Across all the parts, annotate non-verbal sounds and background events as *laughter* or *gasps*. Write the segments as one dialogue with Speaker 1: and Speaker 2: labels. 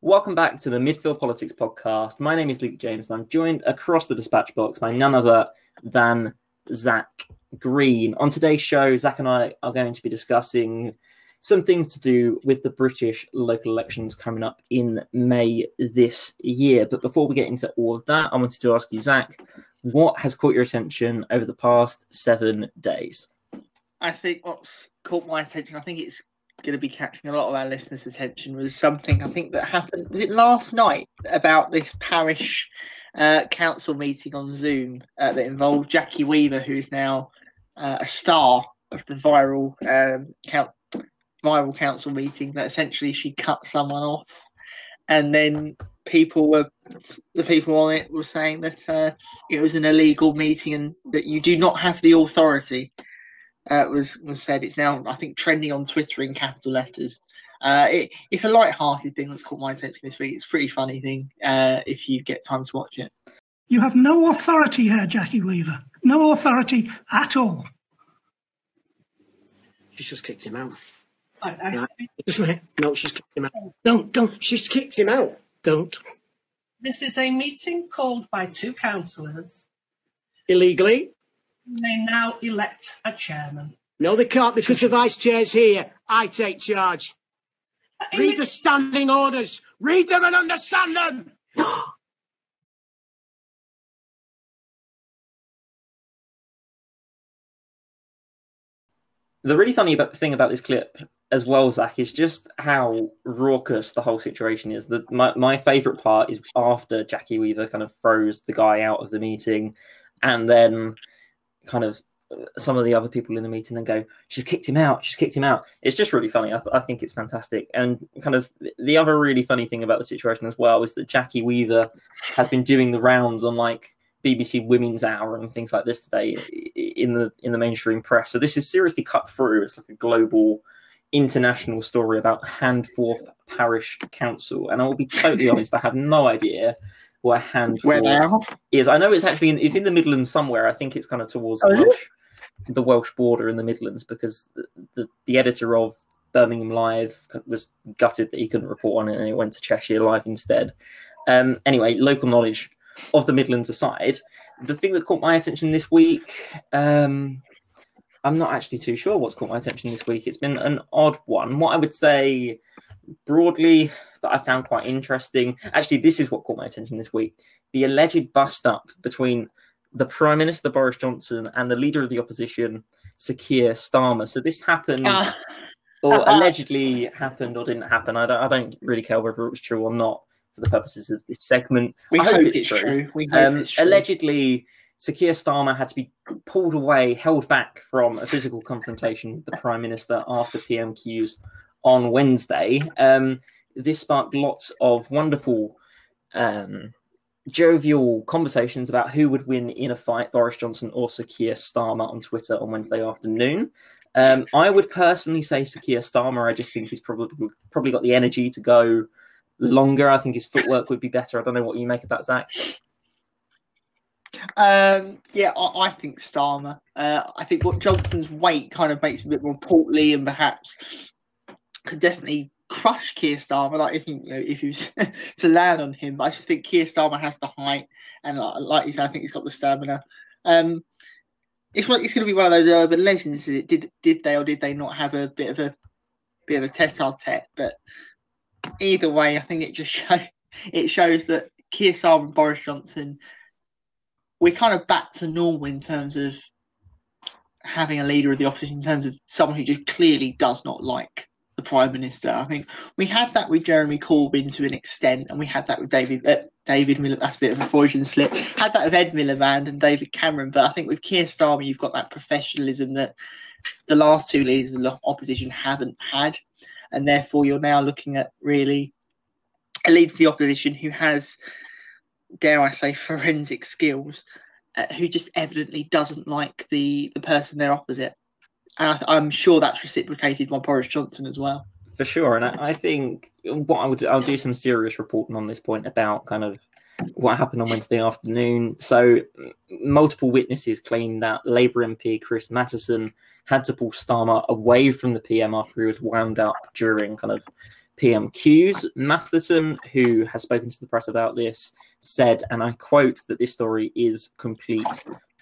Speaker 1: Welcome back to the Midfield Politics podcast. My name is Luke James, and I'm joined across the dispatch box by none other than Zach Green. On today's show, Zach and I are going to be discussing some things to do with the British local elections coming up in May this year. But before we get into all of that, I wanted to ask you, Zach, what has caught your attention over the past seven days?
Speaker 2: I think what's caught my attention, I think it's going to be catching a lot of our listeners' attention was something I think that happened. Was it last night about this parish uh, council meeting on Zoom uh, that involved Jackie Weaver, who is now uh, a star of the viral um, count, viral council meeting? That essentially she cut someone off, and then people were the people on it were saying that uh, it was an illegal meeting and that you do not have the authority uh, was was said. It's now I think trending on Twitter in capital letters. Uh, it, it's a light-hearted thing that's caught my attention this week. It's a pretty funny thing uh, if you get time to watch it.
Speaker 3: You have no authority here, Jackie Weaver. No authority at all.
Speaker 4: She's just kicked him out.
Speaker 3: I, I,
Speaker 4: No, just. No, she's kicked him out. Don't, don't. She's kicked him out. Don't.
Speaker 5: This is a meeting called by two councillors.
Speaker 4: Illegally?
Speaker 5: They now elect a chairman.
Speaker 4: No, they can't because the vice chair's here. I take charge. Read the standing orders. Read them and understand them. *gasps*
Speaker 1: The really funny about, thing about this clip as well, Zach, is just how raucous the whole situation is. The, my, my favorite part is after Jackie Weaver kind of throws the guy out of the meeting and then kind of uh, some of the other people in the meeting and go, she's kicked him out, she's kicked him out. It's just really funny. I, th- I think it's fantastic. And kind of the other really funny thing about the situation as well is that Jackie Weaver has been doing the rounds on like BBC Women's Hour and things like this today in the in the mainstream press. So this is seriously cut through. It's like a global international story about Handforth Parish Council. And I will be totally honest, I have no idea where Handforth
Speaker 2: Where now?
Speaker 1: is. I know it's actually in, it's in the Midlands somewhere. I think it's kind of towards
Speaker 2: Oh,
Speaker 1: the. Welsh, the Welsh border in the Midlands because the, the, the editor of Birmingham Live was gutted that he couldn't report on it and it went to Cheshire Live instead. Um, anyway, local knowledge of the Midlands aside, the thing that caught my attention this week, um, I'm not actually too sure what's caught my attention this week. It's been an odd one. What I would say broadly that I found quite interesting. Actually, this is what caught my attention this week: the alleged bust up between the Prime Minister Boris Johnson and the leader of the opposition, Sir Keir Starmer. So this happened,
Speaker 2: Ah,
Speaker 1: or *laughs* allegedly happened, or didn't happen. I don't, I don't really care whether it was true or not for the purposes of this segment.
Speaker 2: we
Speaker 1: I
Speaker 2: hope, it's true. We hope
Speaker 1: Um,
Speaker 2: it's true.
Speaker 1: allegedly, Sir Keir Starmer had to be pulled away, held back from a physical confrontation with the Prime Minister after PMQs on Wednesday. Um, this sparked lots of wonderful, um, jovial conversations about who would win in a fight, Boris Johnson or Sir Keir Starmer on Twitter on Wednesday afternoon. Um, I would personally say Sir Keir Starmer. I just think he's probably probably got the energy to go longer. I think his footwork would be better. I don't know what you make of that, Zach.
Speaker 2: Um, yeah, I, I think Starmer. Uh, I think what Johnson's weight kind of makes him a bit more portly and perhaps could definitely crush Keir Starmer. Like if you, know, if he was *laughs* to land on him, I just think Keir Starmer has the height and like, you said, I think he's got the stamina. Um, it's it's going to be one of those urban legends. Did did they or did they not have a bit of a bit of a tete-a-tete? But either way, I think it just *laughs* show it shows that Keir Starmer and Boris Johnson we're kind of back to normal in terms of having a leader of the opposition, in terms of someone who just clearly does not like the prime minister. I think we had that with Jeremy Corbyn to an extent, and we had that with David uh, David Miller. That's a bit of a Freudian slip. Had that with Ed Miliband and David Cameron, but I think with Keir Starmer, you've got that professionalism that the last two leaders of the opposition haven't had, and therefore you're now looking at really a leader of the opposition who has dare I say, forensic skills, uh, who just evidently doesn't like the the person they're opposite. And I, I'm sure that's reciprocated by Boris Johnson as well.
Speaker 1: For sure, and I, I think what I would do, I'll do some serious reporting on this point about kind of what happened on Wednesday afternoon. So, multiple witnesses claim that Labour MP Chris Matheson had to pull Starmer away from the PM after he was wound up during kind of PMQs. Matheson, who has spoken to the press about this, said, and I quote, that this story is complete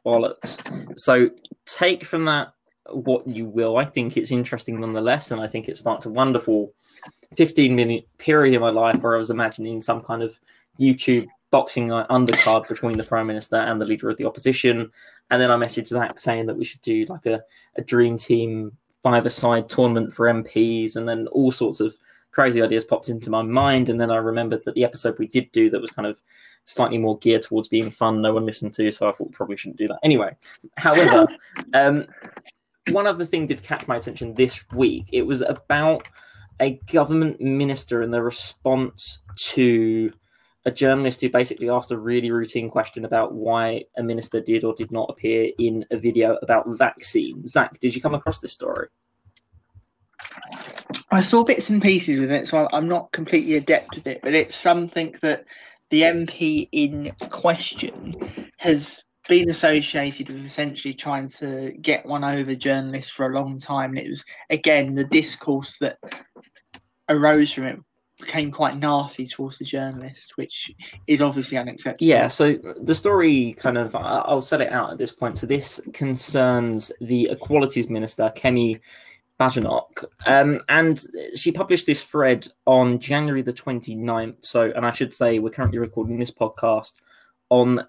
Speaker 1: bollocks. So take from that what you will. I think it's interesting nonetheless, and I think it sparked a wonderful 15 minute period in my life where I was imagining some kind of YouTube boxing undercard between the Prime Minister and the leader of the opposition. And then I messaged Zach saying that we should do like a, a dream team five a side tournament for MPs, and then all sorts of crazy ideas popped into my mind. And then I remembered that the episode we did do that was kind of slightly more geared towards being fun, no one listened to, so I thought we probably shouldn't do that. Anyway, however, *laughs* um, one other thing did catch my attention this week. It was about a government minister and the response to a journalist who basically asked a really routine question about why a minister did or did not appear in a video about vaccine. Zach, did you come across this story?
Speaker 2: I saw bits and pieces with it, so I'm not completely adept with it, but it's something that the MP in question has been associated with essentially trying to get one over journalists for a long time. And it was, again, the discourse that arose from it became quite nasty towards the journalist, which is obviously unacceptable.
Speaker 1: Yeah, so the story kind of, I'll set it out at this point. So this concerns the Equalities Minister, Kemi Badenoch. Um, and she published this thread on January the 29th. So, and I should say, we're currently recording this podcast on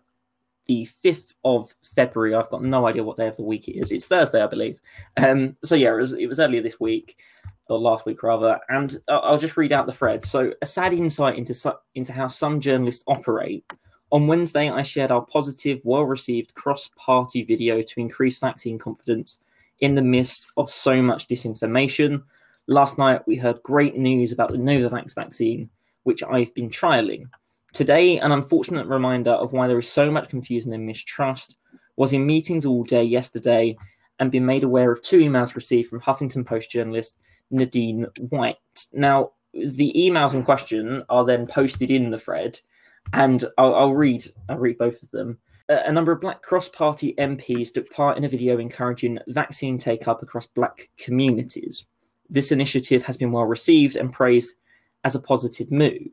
Speaker 1: the 5th of February. I've got no idea what day of the week it is. It's Thursday, I believe. Um, so, yeah, it was, it was earlier this week, or last week rather. And I'll just read out the thread. So, a sad insight into, into how some journalists operate. On Wednesday, I shared our positive, well received cross party video to increase vaccine confidence in the midst of so much disinformation. Last night, we heard great news about the Novavax vaccine, which I've been trialing. Today, an unfortunate reminder of why there is so much confusion and mistrust was in meetings all day yesterday and been made aware of two emails received from Huffington Post journalist Nadine White. Now, the emails in question are then posted in the thread, and I'll, I'll read. I'll read both of them a number of Black Cross Party MPs took part in a video encouraging vaccine take up across Black communities. This initiative has been well received and praised as a positive move.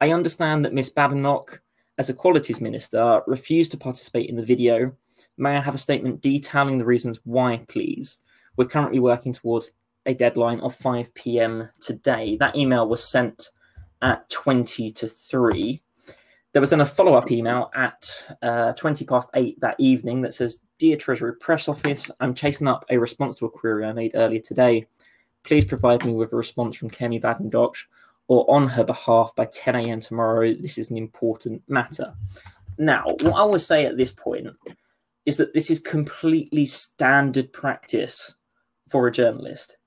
Speaker 1: I understand that Ms. Badenoch, as Equalities Minister, refused to participate in the video. May I have a statement detailing the reasons why, please? We're currently working towards a deadline of 5 p.m. today. That email was sent at 20 to 3. There was then a follow up email at uh, 20 past eight that evening that says Dear Treasury Press Office, I'm chasing up a response to a query I made earlier today. Please provide me with a response from Kemi Badenoch or on her behalf by 10 a.m. tomorrow. This is an important matter. Now, what I will say at this point is that this is completely standard practice for a journalist.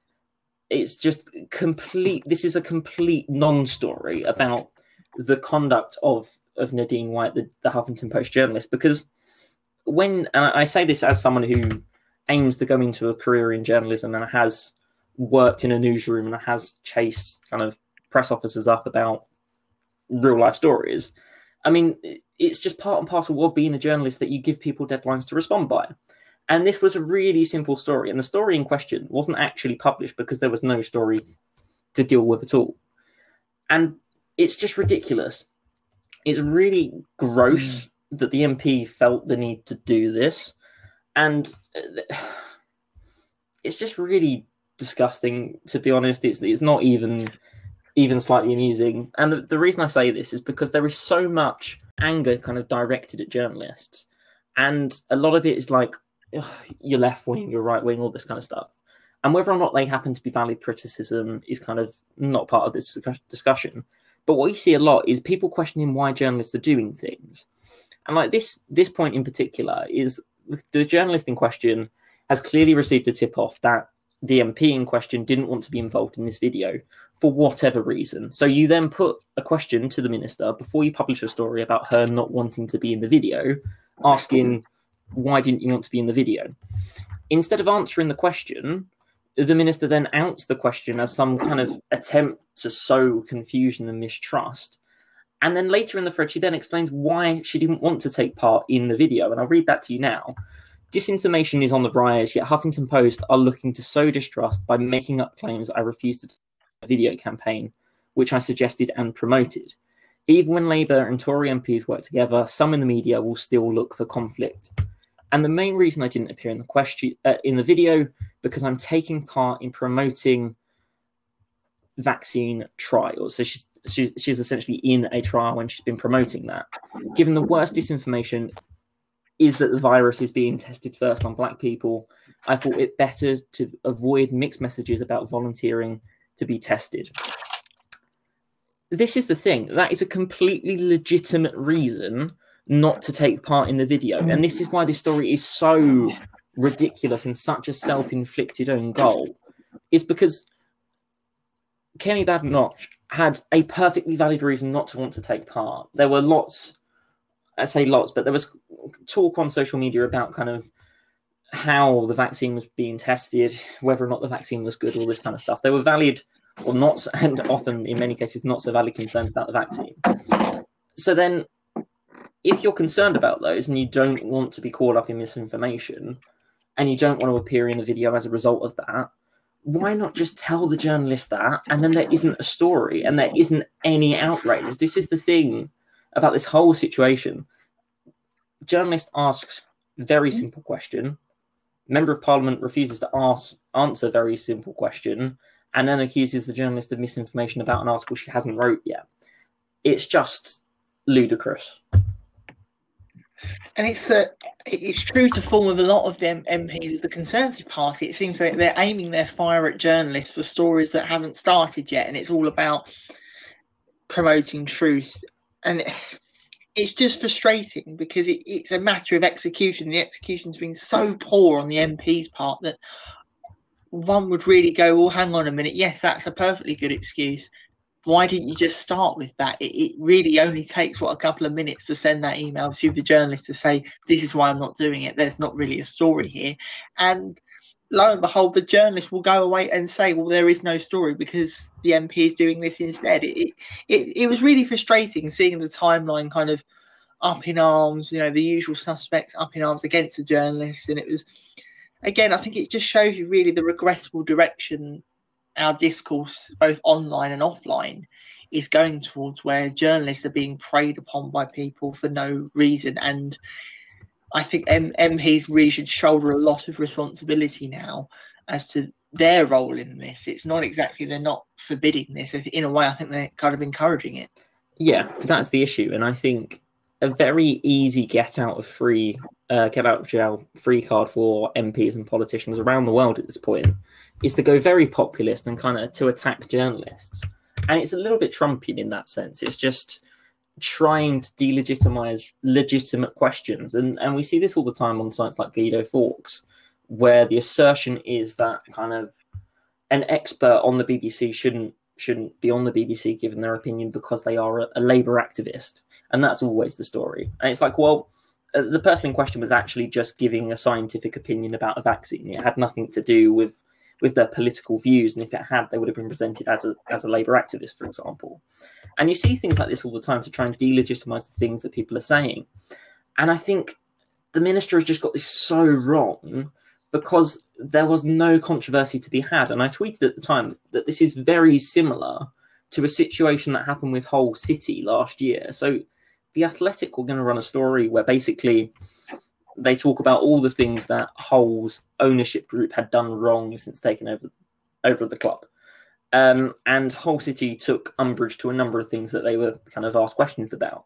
Speaker 1: It's just complete, this is a complete non story about the conduct of of Nadine White, the, the Huffington Post journalist, because when and I say this as someone who aims to go into a career in journalism and has worked in a newsroom and has chased kind of press officers up about real life stories. I mean, it's just part and parcel of being a journalist that you give people deadlines to respond by. And this was a really simple story. And the story in question wasn't actually published because there was no story to deal with at all. And it's just ridiculous it's really gross mm. that the MP felt the need to do this, and *sighs* it's just really disgusting. To be honest, it's it's not even even slightly amusing. And the, the reason I say this is because there is so much anger kind of directed at journalists, and a lot of it is like you're left wing, you're right wing, all this kind of stuff. And whether or not they happen to be valid criticism is kind of not part of this discussion. But what you see a lot is people questioning why journalists are doing things. And like this this point in particular is the journalist in question has clearly received a tip off that the MP in question didn't want to be involved in this video for whatever reason. So you then put a question to the minister before you publish a story about her not wanting to be in the video, asking why didn't you want to be in the video? Instead of answering the question, the minister then outs the question as some kind of attempt to sow confusion and mistrust. And then later in the thread, she then explains why she didn't want to take part in the video. And I'll read that to you now. Disinformation is on the rise, yet Huffington Post are looking to sow distrust by making up claims I refused to a video campaign. which I suggested and promoted. Even when Labour and Tory MPs work together, some in the media will still look for conflict. And the main reason I didn't appear in the question uh, in the video because I'm taking part in promoting vaccine trials. So she's she's she's essentially in a trial and she's been promoting that. Given the worst disinformation is that the virus is being tested first on black people, I thought it better to avoid mixed messages about volunteering to be tested. This is the thing. That is a completely legitimate reason not to take part in the video. And this is why this story is so ridiculous and such a self-inflicted own goal. Is because Kemi Badenoch had a perfectly valid reason not to want to take part. There were lots, I say lots, but there was talk on social media about kind of how the vaccine was being tested, whether or not the vaccine was good, all this kind of stuff. There were valid or not, *laughs* and often in many cases, not so valid concerns about the vaccine. So then, if you're concerned about those and you don't want to be caught up in misinformation and you don't want to appear in a video as a result of that, why not just tell the journalist that and then there isn't a story and there isn't any outrage? This is the thing about this whole situation. Journalist asks very hmm? simple question. Member of Parliament refuses to ask answer very simple question and then accuses the journalist of misinformation about an article she hasn't wrote yet. It's just ludicrous.
Speaker 2: And it's that it's true to form with a lot of them MPs of the Conservative Party. It seems that they're aiming their fire at journalists for stories that haven't started yet, and it's all about promoting truth. And it's just frustrating because it, it's a matter of execution. The execution's been so poor on the MP's part that one would really go, "Well, hang on a minute. Yes, that's a perfectly good excuse, why didn't you just start with that? It, it, really only takes what a couple of minutes to send that email to the journalist to say, This is why I'm not doing it. There's not really a story here. And lo and behold, the journalist will go away and say, Well, there is no story because the MP is doing this instead. It, it, it was really frustrating seeing the timeline kind of up in arms, you know, the usual suspects up in arms against the journalist. And it was, again, I think it just shows you really the regrettable direction our discourse, both online and offline, is going towards where journalists are being preyed upon by people for no reason. And I think M- MPs really should shoulder a lot of responsibility now as to their role in this. It's not exactly they're not forbidding this. In a way, I think they're kind of encouraging it.
Speaker 1: Yeah, that's the issue. And I think a very easy get out of free, uh, get out of jail free card for MPs and politicians around the world at this point is to go very populist and kind of to attack journalists. And it's a little bit Trumpian in that sense. It's just trying to delegitimize legitimate questions. And, and we see this all the time on sites like Guido Fawkes, where the assertion is that kind of an expert on the BBC shouldn't shouldn't be on the BBC given their opinion because they are a, a Labour activist. And that's always the story. And it's like, well, uh, the person in question was actually just giving a scientific opinion about a vaccine. It had nothing to do with with their political views, and if it had, they would have been presented as a as a Labour activist, for example. And you see things like this all the time to try and delegitimize the things that people are saying. And I think the minister has just got this so wrong because there was no controversy to be had. And I tweeted at the time that this is very similar to a situation that happened with Hull City last year. So the Athletic were going to run a story where basically they talk about all the things that Hull's ownership group had done wrong since taking over over the club. Um, and Hull City took umbrage to a number of things that they were kind of asked questions about.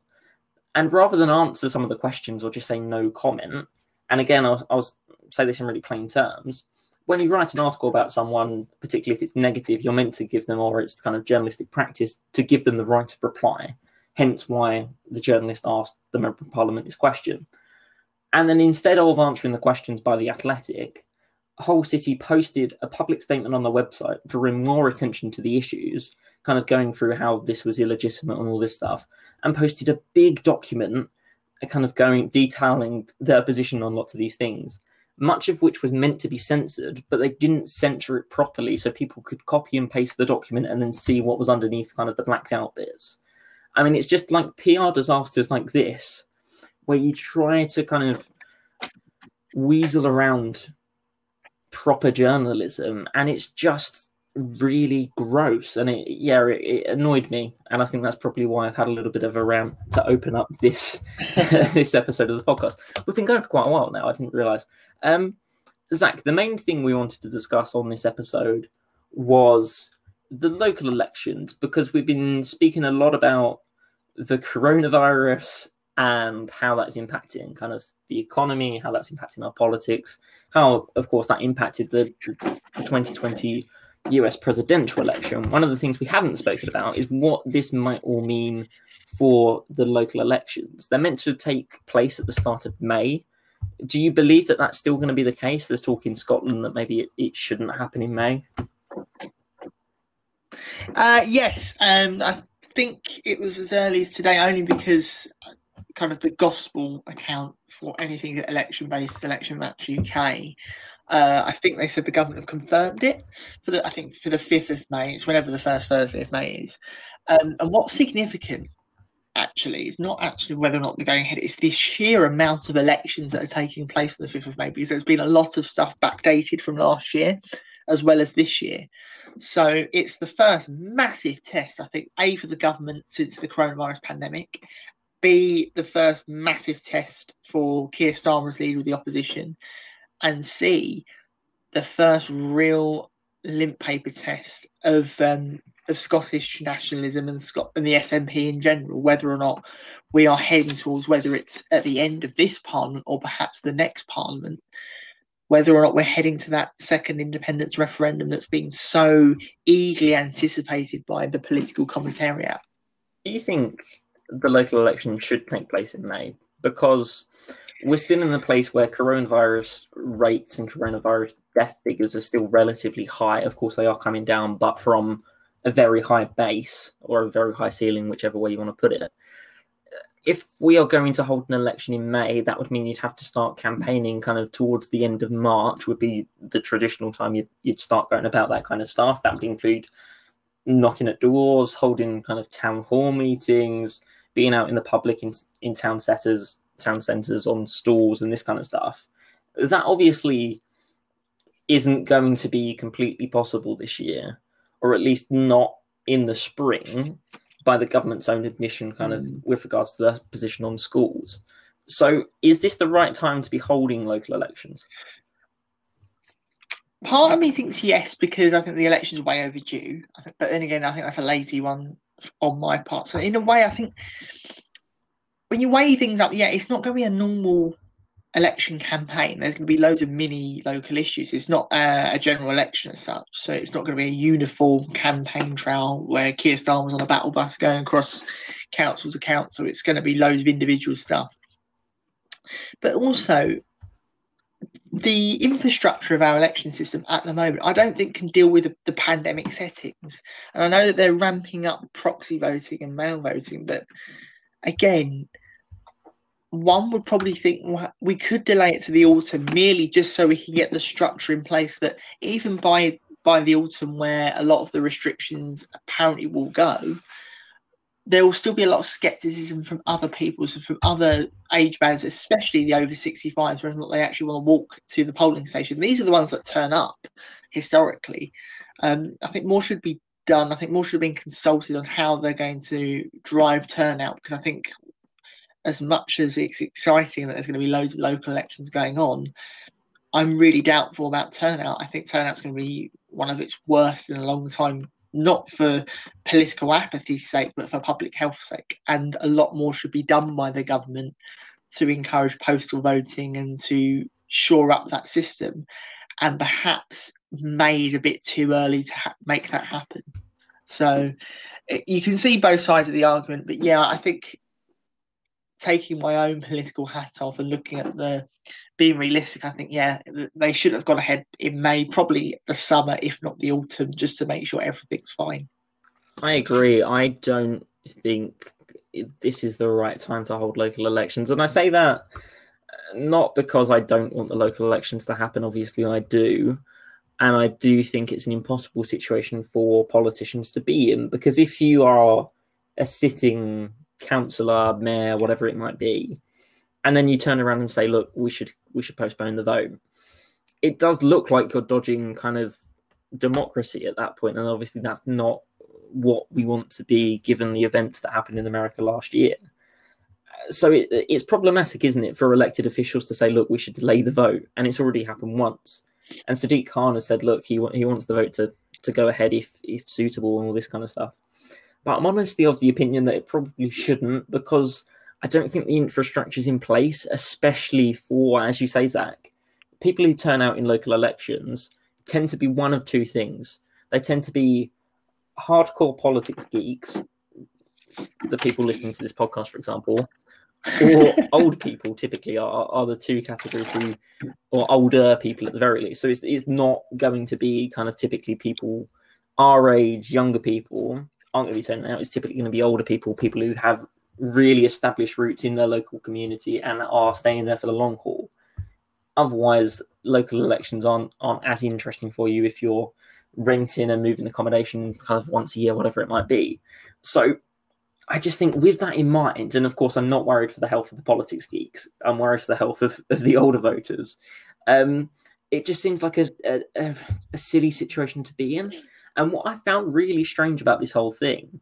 Speaker 1: And rather than answer some of the questions or just say no comment, and again, I'll, I'll say this in really plain terms, when you write an article about someone, particularly if it's negative, you're meant to give them, or it's kind of journalistic practice, to give them the right of reply. Hence why the journalist asked the member of parliament this question. And then instead of answering the questions by the Athletic, Hull City posted a public statement on their website, to bring more attention to the issues, kind of going through how this was illegitimate and all this stuff, and posted a big document, uh, kind of going detailing their position on lots of these things. Much of which was meant to be censored, but they didn't censor it properly, so people could copy and paste the document and then see what was underneath, kind of the blacked out bits. I mean, it's just like PR disasters like this where you try to kind of weasel around proper journalism and it's just really gross. And it yeah it, it, annoyed me and i think that's probably why i've had a little bit of a rant to open up this *laughs* *laughs* this episode of the podcast. We've been going for quite a while now i didn't realize. Um zach the main thing we wanted to discuss on this episode was the local elections because we've been speaking a lot about the coronavirus and how that's impacting kind of the economy, how that's impacting our politics, how, of course, that impacted the, the 2020 US presidential election. One of the things we haven't spoken about is what this might all mean for the local elections. They're meant to take place at the start of May. Do you believe that that's still going to be the case? There's talk in Scotland that maybe it, it shouldn't happen in May.
Speaker 2: Uh, yes, um, I think it was as early as today, only because kind of the gospel account for anything election based Election Maps UK. Uh, I think they said the government have confirmed it for the I think for the fifth of May. It's whenever the first Thursday of May is. Um, and what's significant actually is not actually whether or not they're going ahead. It's the sheer amount of elections that are taking place on the fifth of May because there's been a lot of stuff backdated from last year as well as this year. So it's the first massive test, I think, A, for the government since the coronavirus pandemic, B, the first massive test for Keir Starmer's leader of the opposition, and C, the first real limp paper test of um, of Scottish nationalism and Scot- and the SNP in general, whether or not we are heading towards whether it's at the end of this parliament or perhaps the next parliament, whether or not we're heading to that second independence referendum that's been so eagerly anticipated by the political commentariat.
Speaker 1: Do you think the local election should take place in May? Because we're still in a place where coronavirus rates and coronavirus death figures are still relatively high. Of course, they are coming down, but from a very high base or a very high ceiling, whichever way you want to put it if we are going to hold an election in May, that would mean you'd have to start campaigning kind of towards the end of March, would be the traditional time you'd, you'd start going about that kind of stuff. That would include knocking at doors, holding kind of town hall meetings, being out in the public in, in town centers, town centers on stalls and this kind of stuff. That obviously isn't going to be completely possible this year, or at least not in the spring by the government's own admission, kind of mm. with regards to their position on schools. So, is this the right time to be holding local elections?
Speaker 2: Part of me thinks yes, because I think the election's way overdue. But then again, I think that's a lazy one on my part. So, in a way, I think when you weigh things up, yeah, it's not going to be a normal election campaign, there's going to be loads of mini local issues. It's not a, a general election as such, so it's not going to be a uniform campaign trail where Keir Starmer was on a battle bus going across council to council. It's going to be loads of individual stuff. But also, the infrastructure of our election system at the moment, I don't think can deal with the, the, pandemic settings. And I know that they're ramping up proxy voting and mail voting, but again, one would probably think we could delay it to the autumn merely just so we can get the structure in place that even by by the autumn where a lot of the restrictions apparently will go there will still be a lot of skepticism from other people so from other age bands especially the over 65s whether or not they actually want to walk to the polling station. These are the ones that turn up historically. Um, i think more should be done. I think more should have been consulted on how they're going to drive turnout because i think as much as it's exciting that there's going to be loads of local elections going on, I'm really doubtful about turnout. I think turnout's going to be one of its worst in a long time, not for political apathy's sake, but for public health sake. And a lot more should be done by the government to encourage postal voting and to shore up that system. And perhaps made a bit too early to ha- make that happen. So you can see both sides of the argument, but yeah, I think taking my own political hat off and looking at the being realistic, I think yeah, they should have gone ahead in May, probably the summer, if not the autumn, just to make sure everything's fine.
Speaker 1: I agree. I don't think this is the right time to hold local elections, and I say that uh, not because I don't want the local elections to happen. Obviously, I do. And I do think it's an impossible situation for politicians to be in because if you are a sitting councillor, mayor, whatever it might be, and then you turn around and say, "Look, we should we should postpone the vote." It does look like you're dodging kind of democracy at that point, and obviously that's not what we want to be given the events that happened in America last year. So it, it's problematic, isn't it, for elected officials to say, "Look, we should delay the vote," and it's already happened once. And Sadiq Khan has said, "Look, he he wants the vote to to go ahead if if suitable and all this kind of stuff." But I'm honestly of the opinion that it probably shouldn't because I don't think the infrastructure is in place, especially for, as you say, Zach, people who turn out in local elections tend to be one of two things. They tend to be hardcore politics geeks, the people listening to this podcast, for example, or *laughs* old people typically are, are the two categories who, or older people at the very least. So it's, it's not going to be kind of typically people our age, younger people aren't going to be turning out. It's typically going to be older people, people who have really established roots in their local community and are staying there for the long haul. Otherwise, local elections aren't aren't as interesting for you if you're renting and moving accommodation kind of once a year, whatever it might be. So I just think with that in mind, and of course I'm not worried for the health of the politics geeks, I'm worried for the health of, of the older voters. Um, it just seems like a, a, a silly situation to be in. And what I found really strange about this whole thing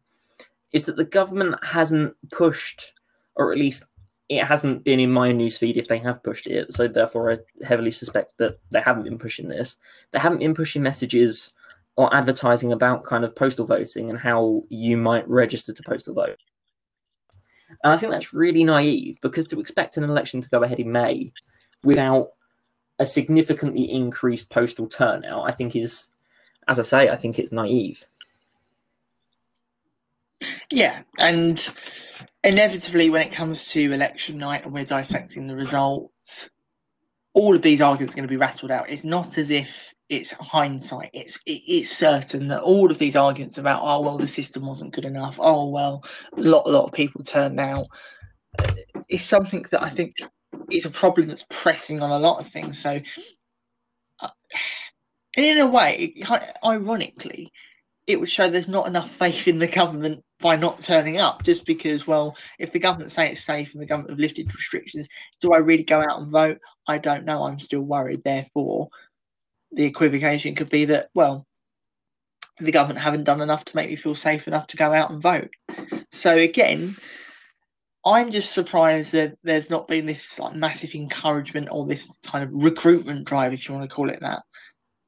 Speaker 1: is that the government hasn't pushed, or at least it hasn't been in my newsfeed if they have pushed it. So therefore, I heavily suspect that they haven't been pushing this. They haven't been pushing messages or advertising about kind of postal voting and how you might register to postal vote. And I think that's really naive because to expect an election to go ahead in May without a significantly increased postal turnout, I think is, as I say, I think it's naive.
Speaker 2: Yeah, and inevitably, when it comes to election night and we're dissecting the results, all of these arguments are going to be rattled out. It's not as if it's hindsight. It's it, it's certain that all of these arguments about oh well the system wasn't good enough. Oh well, a lot a lot of people turned out. Is something that I think is a problem that's pressing on a lot of things. So, uh, in a way, ironically, it would show there's not enough faith in the government by not turning up just because well if the government say it's safe and the government have lifted restrictions do i really go out and vote? I don't know. I'm still worried. Therefore the equivocation could be that well the government haven't done enough to make me feel safe enough to go out and vote. So again i'm just surprised that there's not been this like massive encouragement or this kind of recruitment drive if you want to call it that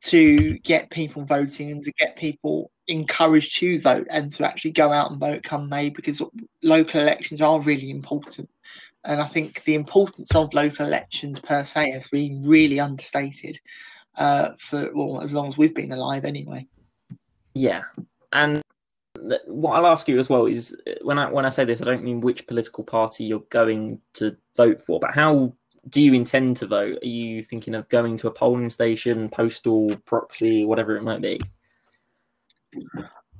Speaker 2: to get people voting and to get people encouraged to vote and to actually go out and vote come May because local elections are really important. And I think the importance of local elections per se has been really understated uh, for well as long as we've been alive anyway.
Speaker 1: Yeah, and th- what I'll ask you as well is when I when I say this, I don't mean which political party you're going to vote for, but how do you intend to vote? Are you thinking of going to a polling station, postal, proxy, whatever it might be?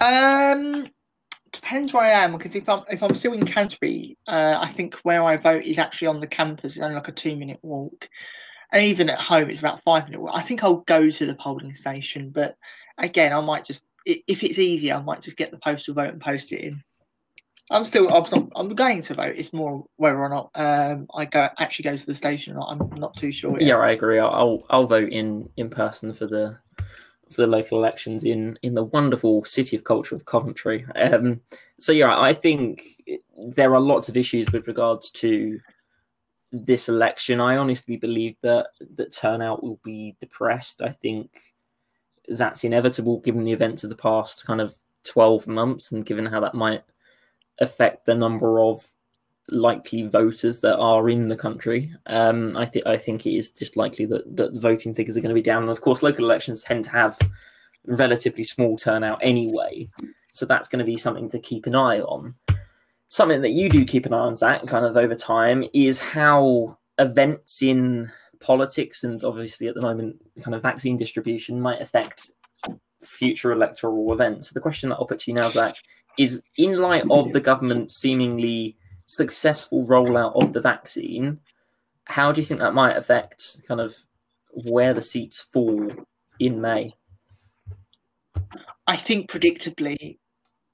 Speaker 2: Um, depends where I am because if I'm if I'm still in Canterbury, uh, I think where I vote is actually on the campus. It's only like a two minute walk, and even at home it's about five minute walk. I think I'll go to the polling station, but again, I might just if it's easier, I might just get the postal vote and post it in. I'm still I'm I'm going to vote. It's more whether or not um, I go actually go to the station or not. I'm not too sure. Yet.
Speaker 1: Yeah, I agree. I'll I'll vote in in person for the for the local elections in in the wonderful city of culture of Coventry. Um, so yeah, I think there are lots of issues with regards to this election. I honestly believe that that turnout will be depressed. I think that's inevitable given the events of the past kind of 12 months and given how that might affect the number of likely voters that are in the country. Um, I think I think it is just likely that, that the voting figures are going to be down. And of course, local elections tend to have relatively small turnout anyway, so that's going to be something to keep an eye on. Something that you do keep an eye on, Zach, kind of over time, is how events in politics and obviously at the moment, kind of vaccine distribution might affect future electoral events. The question that I'll put to you now, Zach, is in light of the government's seemingly successful rollout of the vaccine, how do you think that might affect kind of where the seats fall in May?
Speaker 2: I think predictably,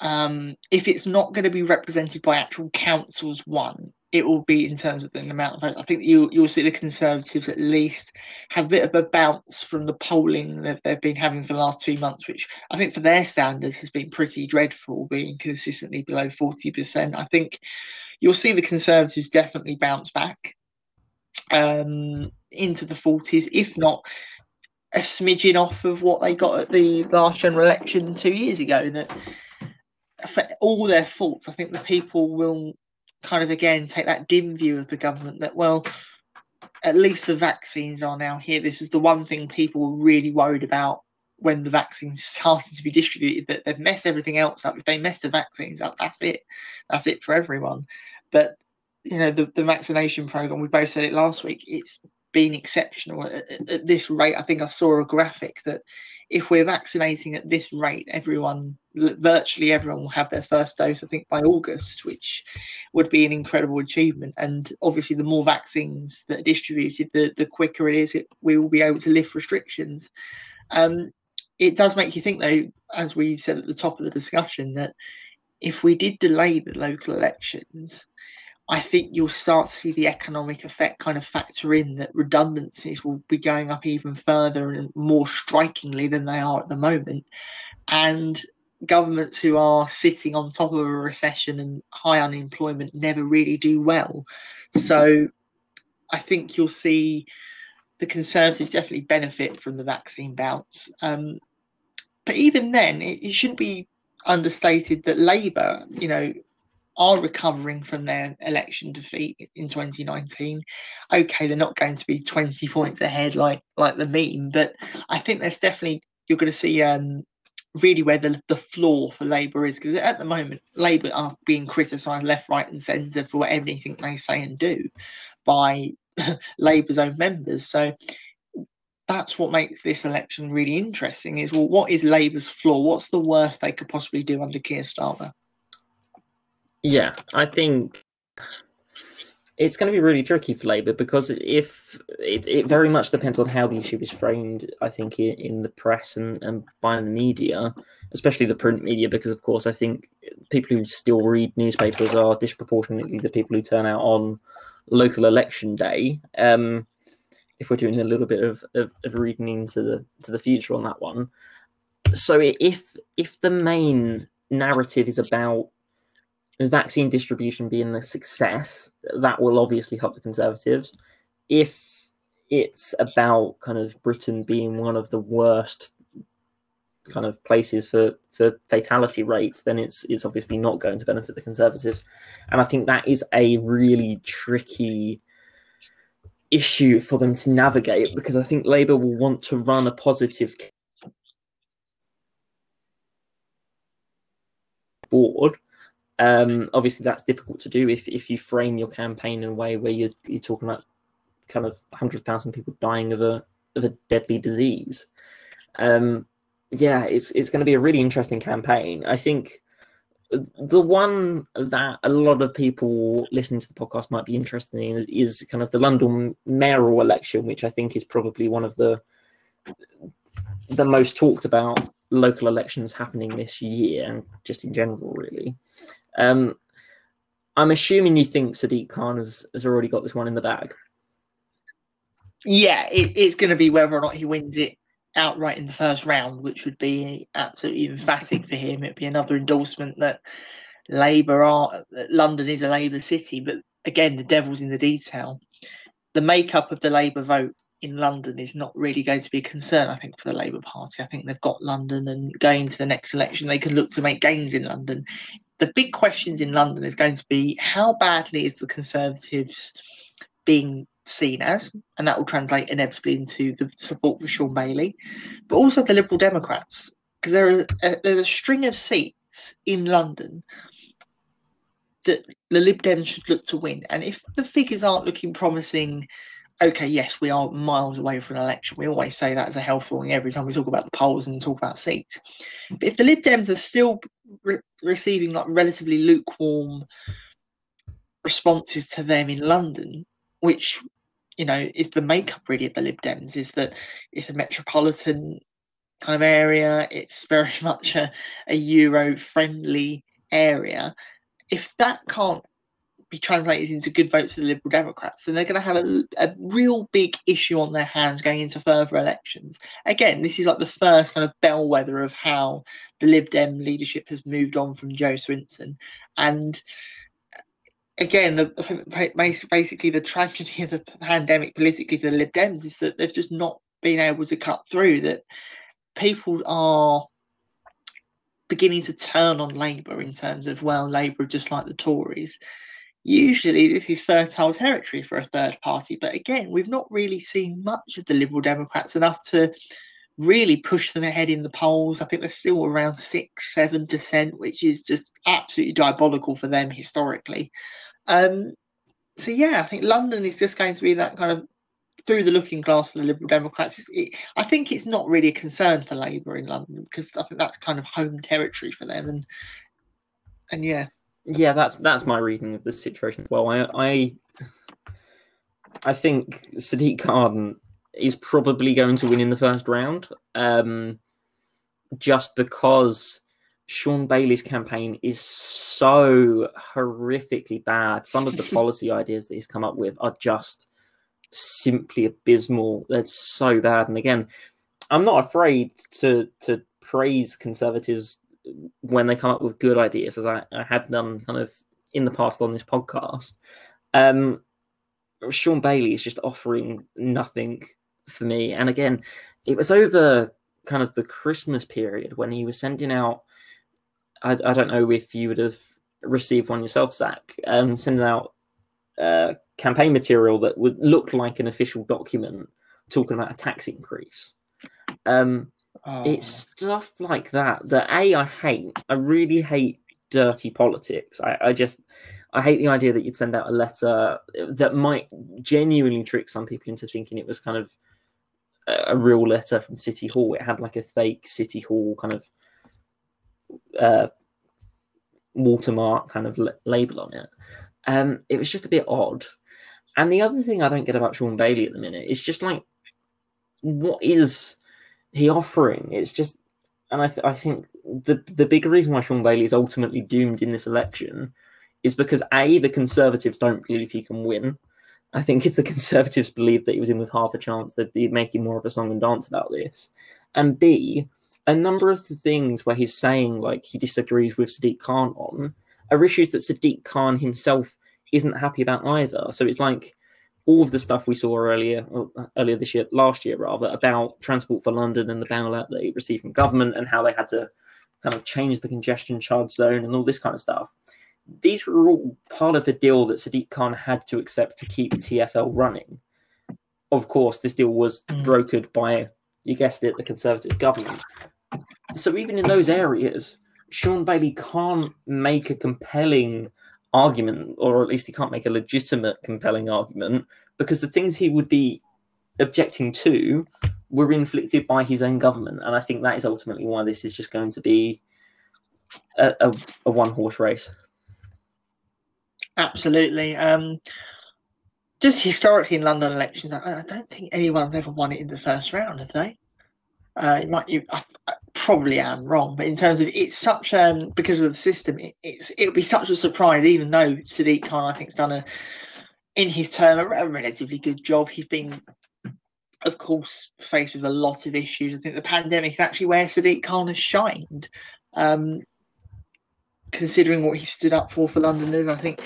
Speaker 2: um, if it's not going to be represented by actual councils, one, it will be in terms of the amount of votes. I think you you'll see the Conservatives at least have a bit of a bounce from the polling that they've been having for the last two months, which I think for their standards has been pretty dreadful, being consistently below forty percent. I think you'll see the Conservatives definitely bounce back um, into the forties, if not a smidgen off of what they got at the last general election two years ago. That for all their faults, I think the people will kind of again take that dim view of the government that well at least the vaccines are now here. This is the one thing people were really worried about when the vaccines *laughs* started to be distributed that they've messed everything else up. If they mess the vaccines up that's it. That's it for everyone. But you know the, the vaccination program we both said it last week it's been exceptional at, at, at this rate. I think i saw a graphic that if we're vaccinating at this rate, everyone, virtually everyone, will have their first dose, I think, by August, which would be an incredible achievement. And obviously, the more vaccines that are distributed, the, the quicker it is, it, we will be able to lift restrictions. Um, it does make you think, though, as we said at the top of the discussion, that if we did delay the local elections, I think you'll start to see the economic effect kind of factor in that redundancies will be going up even further and more strikingly than they are at the moment. And governments who are sitting on top of a recession and high unemployment never really do well. So I think you'll see the Conservatives definitely benefit from the vaccine bounce. Um, but even then, it, it shouldn't be understated that Labour, you know, are recovering from their election defeat in 2019. Okay, they're not going to be 20 points ahead like like the meme, but I think there's definitely you're going to see um, really where the, the floor for Labour is because at the moment Labour are being criticised left, right, and centre for anything they say and do by *laughs* Labour's own members. So that's what makes this election really interesting. Is well, what is Labour's floor? What's the worst they could possibly do under Keir Starmer?
Speaker 1: Yeah, I think it's going to be really tricky for Labour because if it, it very much depends on how the issue is framed, I think, in, in the press and, and by the media, especially the print media, because, of course, I think people who still read newspapers are disproportionately the people who turn out on local election day. Um, if we're doing a little bit of, of, of reading into the to the future on that one. So if if the main narrative is about vaccine distribution being a success, that will obviously help the Conservatives. If it's about kind of Britain being one of the worst kind of places for for fatality rates, then it's it's obviously not going to benefit the Conservatives, and I think that is a really tricky issue for them to navigate because I think Labour will want to run a positive board um, obviously, that's difficult to do if, if you frame your campaign in a way where you're, you're talking about kind of 100,000 people dying of a of a deadly disease. Um, yeah, it's it's going to be a really interesting campaign. I think the one that a lot of people listening to the podcast might be interested in is kind of the London mayoral election, which I think is probably one of the the most talked about local elections happening this year and just in general, really. Um, I'm assuming you think Sadiq Khan has, has already got this one in the bag.
Speaker 2: Yeah, it, it's going to be whether or not he wins it outright in the first round, which would be absolutely emphatic for him. It'd be another endorsement that Labour are that London is a Labour city, but again, the devil's in the detail. The makeup of the Labour vote in London is not really going to be a concern, I think, for the Labour Party. I think they've got London, and going to the next election, they can look to make gains in London the big questions in London is going to be how badly is the Conservatives being seen as, and that will translate inevitably into the support for Shaun Bailey, but also the Liberal Democrats, because there is a, there's a string of seats in London that the Lib Dems should look to win, and if the figures aren't looking promising. Okay, yes, we are miles away from an election. We always say that as a health warning every time we talk about the polls and talk about seats. But if the Lib Dems are still re- receiving like relatively lukewarm responses to them in London, which you know is the makeup really of the Lib Dems, is that it's a metropolitan kind of area. It's very *laughs* much a, a Euro friendly area. If that can't be translated into good votes for the Liberal Democrats, then they're going to have a, a, real big issue on their hands going into further elections. Again, this is like the first kind of bellwether of how the Lib Dem leadership has moved on from Jo Swinson. And uh, again, the, basically the tragedy of the pandemic politically for the Lib Dems is that they've just not been able to cut through, that people are beginning to turn on Labour in terms of, well, Labour just like the Tories. Usually, this is fertile territory for a third party, but again, we've not really seen much of the Liberal Democrats enough to really push them ahead in the polls. I think they're still around six, seven percent, which is just absolutely diabolical for them historically. Um, so yeah, I think London is just going to be that kind of through the looking glass for the Liberal Democrats. It, I think it's not really a concern for Labour in London because I think that's kind of home territory for them, and and yeah,
Speaker 1: yeah, that's that's my reading of the situation. Well, I I I think Sadiq Khan is probably going to win in the first round, um, just because Shaun Bailey's campaign is so horrifically bad. Some of the *laughs* policy ideas that he's come up with are just simply abysmal. That's so bad. And again, I'm not afraid to to praise conservatives when they come up with good ideas, as I, I have done kind of in the past on this podcast. Um, Shaun Bailey is just offering nothing for me. And again, it was over kind of the Christmas period when he was sending out. I, I don't know if you would have received one yourself, Zach, um, sending out uh, campaign material that would look like an official document talking about a tax increase. Um, oh. It's stuff like that that a I hate. I really hate dirty politics. I, I just I hate the idea that you'd send out a letter that might genuinely trick some people into thinking it was kind of a, real letter from City Hall. It had like a fake City Hall kind of uh, watermark kind of label on it. Um, it was just a bit odd. And the other thing I don't get about Shaun Bailey at the minute is just like, what is he offering? It's just, and I, th- I think the the big reason why Shaun Bailey is ultimately doomed in this election is because a the Conservatives don't believe he can win. I think if the *laughs* Conservatives believed that he was in with half a chance, they'd be making more of a song and dance about this. And B, a number of the things where he's saying like he disagrees with Sadiq Khan on are issues that Sadiq Khan himself isn't happy about either. So it's like all of the stuff we saw earlier, earlier this year, last year rather, about Transport for London and the bailout they received from government and how they had to kind of change the congestion charge zone and all this kind of stuff. These were all part of the deal that Sadiq Khan had to accept to keep TFL running. Of course, this deal was mm. brokered by, you guessed it, the Conservative government. So even in those areas, Shaun Bailey can't make a compelling argument, or at least he can't make a legitimate, compelling argument, because the things he would be objecting to were inflicted by his own government. And I think that is ultimately why this is just going to be a, a, a one horse race.
Speaker 2: Absolutely. Um, just historically in London elections, I, I, don't think anyone's ever won it in the first round, have they? Uh, it might. You, I, I, probably am wrong, but in terms of it's such um because of the system, it, it's it'll be such a surprise. Even though Sadiq Khan, I think, has done a in his term a, a relatively good job. He's been, of course, faced with a lot of issues. I think the pandemic is actually where Sadiq Khan has shined, um, considering what he stood up for for Londoners. I think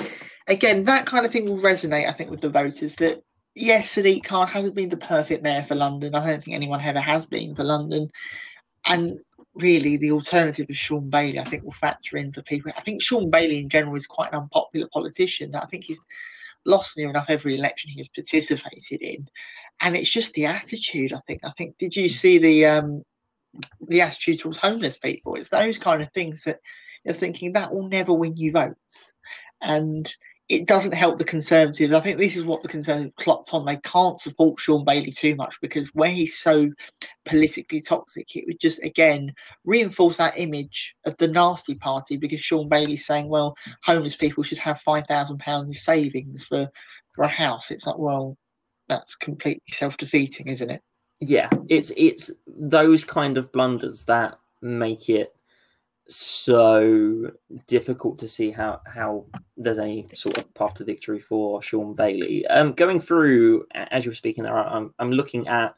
Speaker 2: again that kind of thing will resonate. I think with the voters that yes, Sadiq Khan hasn't been the perfect mayor for London. I don't think anyone ever has been for London. And really, the alternative of Shaun Bailey, I think, will factor in for people. I think Shaun Bailey in general is quite an unpopular politician. That I think he's lost near enough every election he has participated in. And it's just the attitude, I think. I think, did you see the um, the attitude towards homeless people? It's those kind of things that you're thinking that will never win you votes. And it doesn't help the Conservatives. I think this is what the Conservatives clocked on. They can't support Shaun Bailey too much because where he's so politically toxic, it would just again reinforce that image of the nasty party because Shaun Bailey's saying, well, homeless people should have five thousand pounds of savings for for a house. It's like, well, that's completely self defeating, isn't it?
Speaker 1: Yeah, it's it's those kind of blunders that make it so difficult to see how how there's any sort of path to victory for Shaun Bailey. Um, going through as you were speaking there, I'm I'm looking at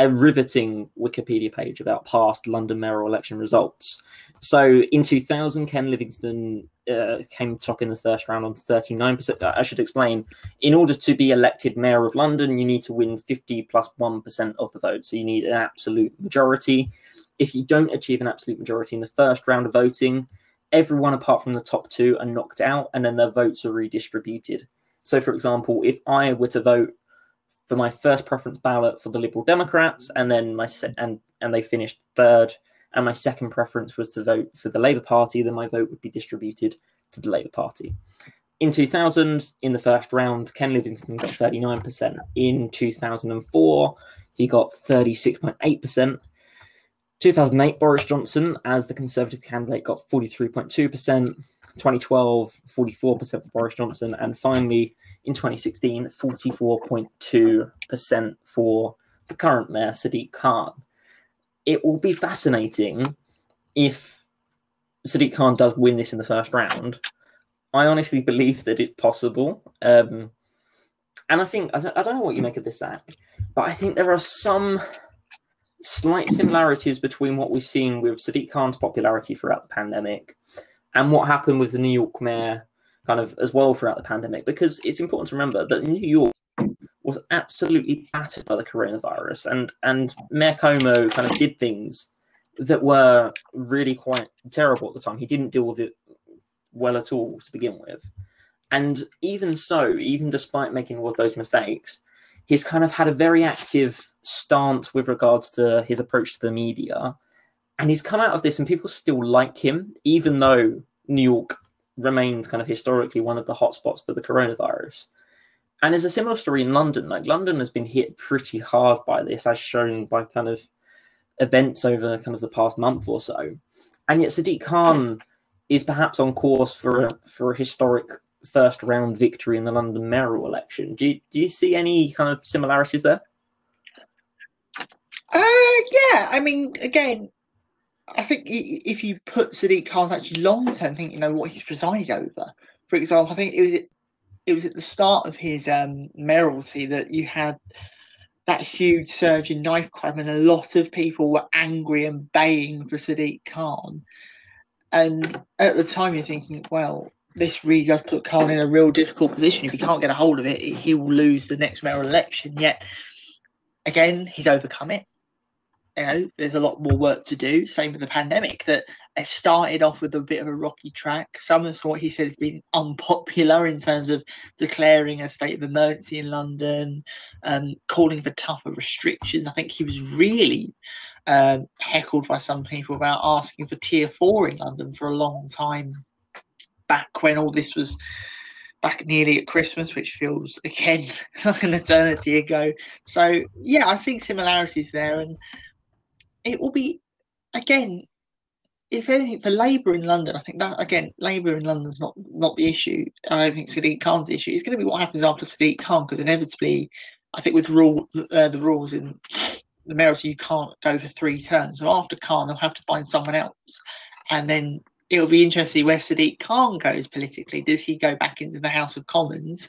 Speaker 1: a riveting Wikipedia page about past London mayoral election results. So in 2000, Ken Livingstone uh, came top in the first round on 39%. I should explain, in order to be elected mayor of London, you need to win 50 plus 1 of the vote. So you need an absolute majority. If you don't achieve an absolute majority in the first round of voting, everyone apart from the top two are knocked out and then their votes are redistributed. So, for example, if I were to vote for my first preference ballot for the Liberal Democrats, and then my se- and and they finished third. And my second preference was to vote for the Labour Party. Then my vote would be distributed to the Labour Party. In 2000, in the first round, Ken Livingstone got 39%. In 2004, he got 36.8%. 2008, Boris Johnson, as the Conservative candidate, got 43.2%. 2012, 44% for Boris Johnson. And finally, in 2016, 44.2% for the current mayor, Sadiq Khan. It will be fascinating if Sadiq Khan does win this in the first round. I honestly believe that it's possible. Um, and I think, I don't, know what you make of this, but I think there are some slight similarities between what we've seen with Sadiq Khan's popularity throughout the pandemic and what happened with the New York mayor kind of as well throughout the pandemic because it's important to remember that New York was absolutely battered by the coronavirus and and Mayor Cuomo kind of did things that were really quite terrible at the time. He didn't deal with it well at all to begin with. And even so, even despite making all of those mistakes, he's kind of had a very active stance with regards to his approach to the media. And he's come out of this, and people still like him, even though New York remains kind of historically one of the hotspots for the coronavirus. And there's a similar story in London. Like London has been hit pretty hard by this, as shown by kind of events over kind of the past month or so. And yet Sadiq Khan is perhaps on course for a for a historic first round victory in the London mayoral election. Do you, do you see any kind of similarities there?
Speaker 2: Uh, yeah. I mean, again, I think if you put Sadiq Khan's actually long term, think you know what he's presided over. For example, I think it was it was at the start of his um, mayoralty that you had that huge surge in knife crime, and a lot of people were angry and baying for Sadiq Khan. And at the time, you're thinking, well, this really does put Khan in a real difficult position. If he can't get a hold of it, he will lose the next mayoral election. Yet, again, he's overcome it you know, there's a lot more work to do. Same with the pandemic that started off with a bit of a rocky track. Some of what he said has been unpopular in terms of declaring a state of emergency in London, um, calling for tougher restrictions. I think he was really um, heckled by some people about asking for tier four in London for a long time back when all this was back nearly at Christmas, which feels again *laughs* like an eternity ago. So yeah, I think similarities there, and it will be again if anything for Labour in London, I think that again, Labour in London is not not the issue. I don't think Sadiq Khan's the issue. It's going to be what happens after Sadiq Khan, because inevitably, I think with rule uh, the rules in the mayoralty, you can't go for three terms. So after Khan, they'll have to find someone else, and then it'll be interesting where Sadiq Khan goes politically. Does he go back into the House of Commons?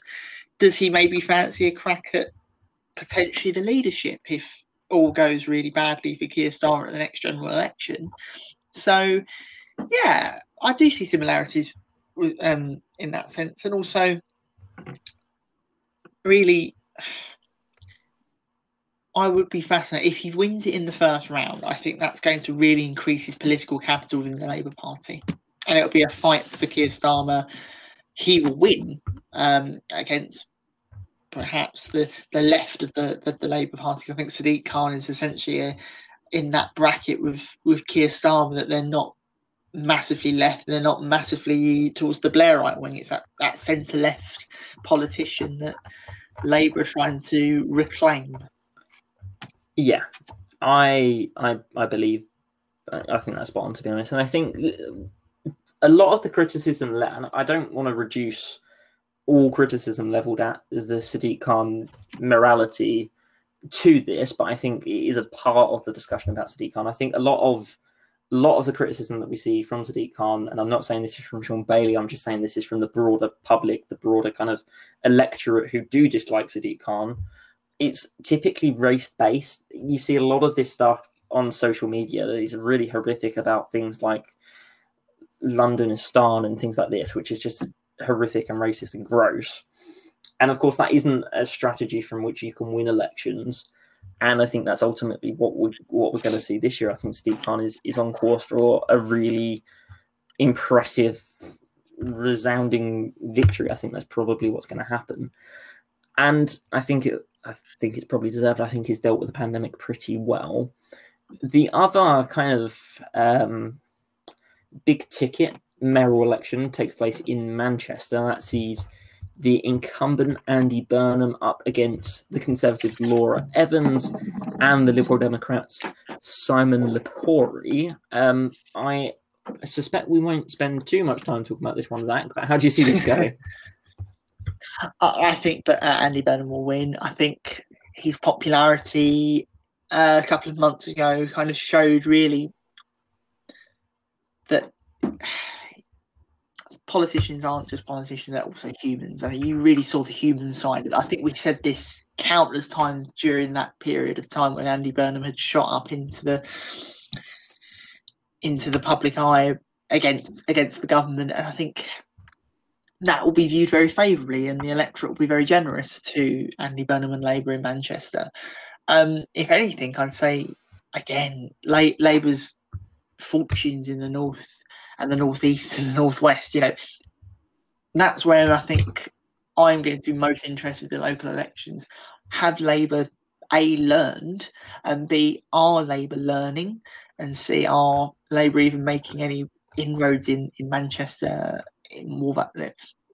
Speaker 2: Does he maybe fancy a crack at potentially the leadership if all goes really badly for Keir Starmer at the next general election. So, yeah, I do see similarities um, in that sense, and also really. I would be fascinated if he wins it in the first round. I think that's going to really increase his political capital in the Labour Party, and it'll be a fight for Keir Starmer. He will win um, against perhaps the, the left of the, the, the Labour Party. I think Sadiq Khan is essentially a, in that bracket with with Keir Starmer that they're not massively left and they're not massively towards the Blairite wing. It's that, that centre left politician that Labour are trying to reclaim.
Speaker 1: Yeah, I I I believe I think that's spot on to be honest, and I think a lot of the criticism, and I don't want to reduce all criticism leveled at the Sadiq Khan morality to this, but I think it is a part of the discussion about Sadiq Khan. I think a lot of a lot of the criticism that we see from Sadiq Khan, and I'm not saying this is from Shaun Bailey, I'm just saying this is from the broader public, the broader kind of electorate who do dislike Sadiq Khan. It's typically race based. You see a lot of this stuff on social media that is really horrific about things like Londonistan and things like this, which is just horrific and racist and gross. And of course, that isn't a strategy from which you can win elections and I think that's ultimately what we what we're going to see this year. I think Sadiq Khan is is on course for a really impressive, resounding victory. I think that's probably what's going to happen, and I think it. I think it's probably deserved. I think he's dealt with the pandemic pretty well. The other kind of um, big ticket mayoral election takes place in Manchester. That sees the incumbent Andy Burnham up against the Conservatives Laura Evans and the Liberal Democrats Simon Lepori. Um, I suspect we won't spend too much time talking about this one, Zach, but how do you see this going? *laughs*
Speaker 2: I think that uh, Andy Burnham will win. I think his popularity uh, a couple of months ago kind of showed really that *sighs* politicians aren't just politicians; they're also humans. I mean, you really saw the human side. I think we said this countless times during that period of time when Andy Burnham had shot up into the into the public eye against against the government, and I think that will be viewed very favourably, and the electorate will be very generous to Andy Burnham and Labour in Manchester. Um, if anything, I'd say again, La- Labour's fortunes in the north and the northeast and northwest. You know, that's where I think I'm going to be most interested with the local elections. Have Labour a learned and b are Labour learning and see are Labour even making any inroads in in Manchester, in Wolverhampton,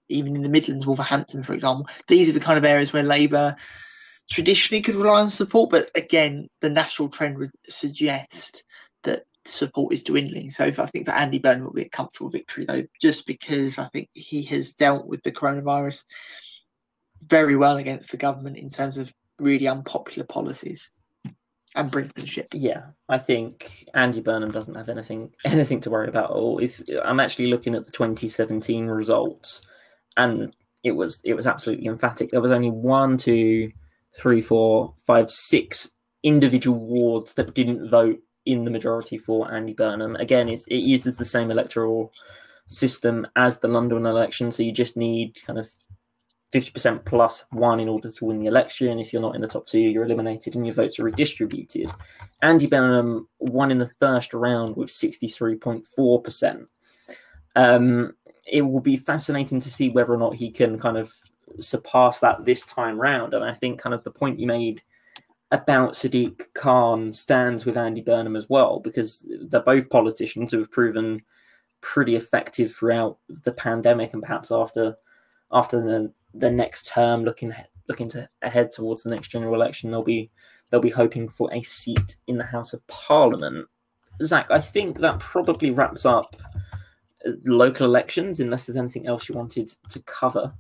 Speaker 2: even in the Midlands, Wolverhampton, for example. These are the kind of areas where Labour traditionally could rely on support, but again, the national trend would suggest that support is dwindling. So I think that Andy Burnham will be a comfortable victory, though, just because I think he has dealt with the coronavirus very well against the government in terms of really unpopular policies and brinkmanship.
Speaker 1: Yeah, I think Andy Burnham doesn't have anything *laughs* anything to worry about at all. If I'm actually looking at the 2017 results, and it was it was absolutely emphatic. There was only one, two, three, four, five, six individual wards that didn't vote in the majority for Andy Burnham. Again, it uses the same electoral system as the London election, so you just need kind of 50% plus one in order to win the election. If you're not in the top two, you're eliminated and your votes are redistributed. Andy Burnham won in the first round with 63.4%. Um, it will be fascinating to see whether or not he can kind of surpass that this time round. And I think kind of the point you made about Sadiq Khan stands with Andy Burnham as well, because they're both politicians who have proven pretty effective throughout the pandemic and perhaps after after the, the next term looking looking to ahead towards the next general election they'll be they'll be hoping for a seat in the House of Parliament. Zach, I think that probably wraps up uh, local elections unless there's anything else you wanted to cover.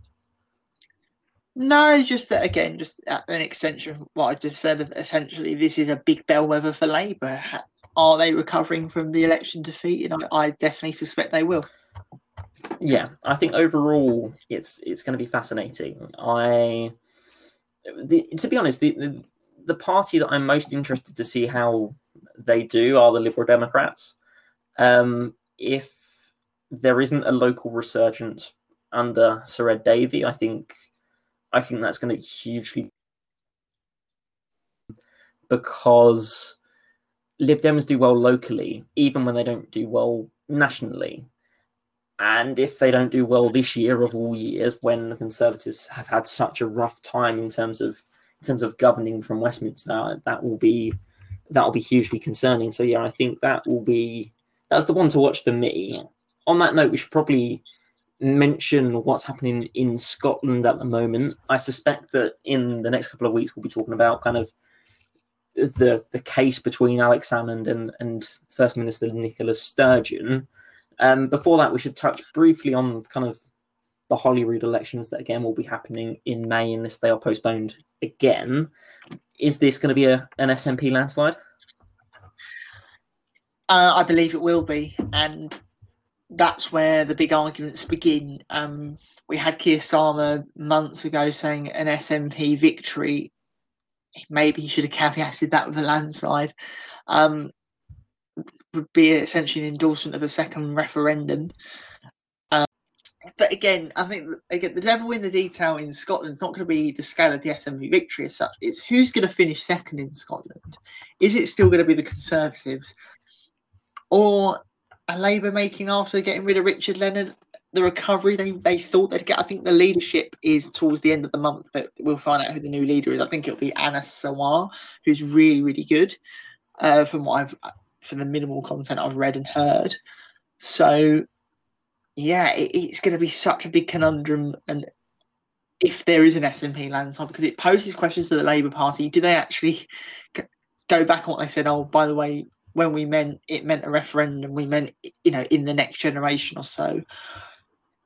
Speaker 2: No, just that again, just uh, an extension of what I just said. Essentially, this is a big bellwether for Labour. Are they recovering from the election defeat? And I, I definitely suspect they will.
Speaker 1: Yeah, I think overall it's it's going to be fascinating. I, the, to be honest, the, the the party that I'm most interested to see how they do are the Liberal Democrats. Um, if there isn't a local resurgence under Sir Ed Davey, I think I think that's going to be hugely because Lib Dems do well locally, even when they don't do well nationally. And if they don't do well this year of all years, when the Conservatives have had such a rough time in terms of in terms of governing from Westminster, that will be that will be hugely concerning. So yeah, I think that will be that's the one to watch for me. On that note, we should probably mention what's happening in Scotland at the moment. I suspect that in the next couple of weeks we'll be talking about kind of the the case between Alex Salmond and, and First Minister Nicola Sturgeon. Um, before that, we should touch briefly on kind of the Holyrood elections that again will be happening in May unless they are postponed again. Is this going to be a, an SNP landslide?
Speaker 2: Uh, I believe it will be, and that's where the big arguments begin. Um, we had Keir Starmer months ago saying an SNP victory. Maybe he should have caveated that with a landslide. Um, would be essentially an endorsement of a second referendum. Um, but again, I think again the devil in the detail in Scotland is not going to be the scale of the SNP victory as such. It's who's going to finish second in Scotland. Is it still going to be the Conservatives, or are Labour making after getting rid of Richard Leonard the recovery they, they thought they'd get? I think the leadership is towards the end of the month, but we'll find out who the new leader is. I think it'll be Anas Sarwar, who's really really good. Uh, from what I've from the minimal content I've read and heard. So, yeah, it, it's going to be such a big conundrum. And if there is an SNP landslide, because it poses questions for the Labour Party, do they actually go back on what they said? Oh, by the way, when we meant it meant a referendum, we meant you know in the next generation or so.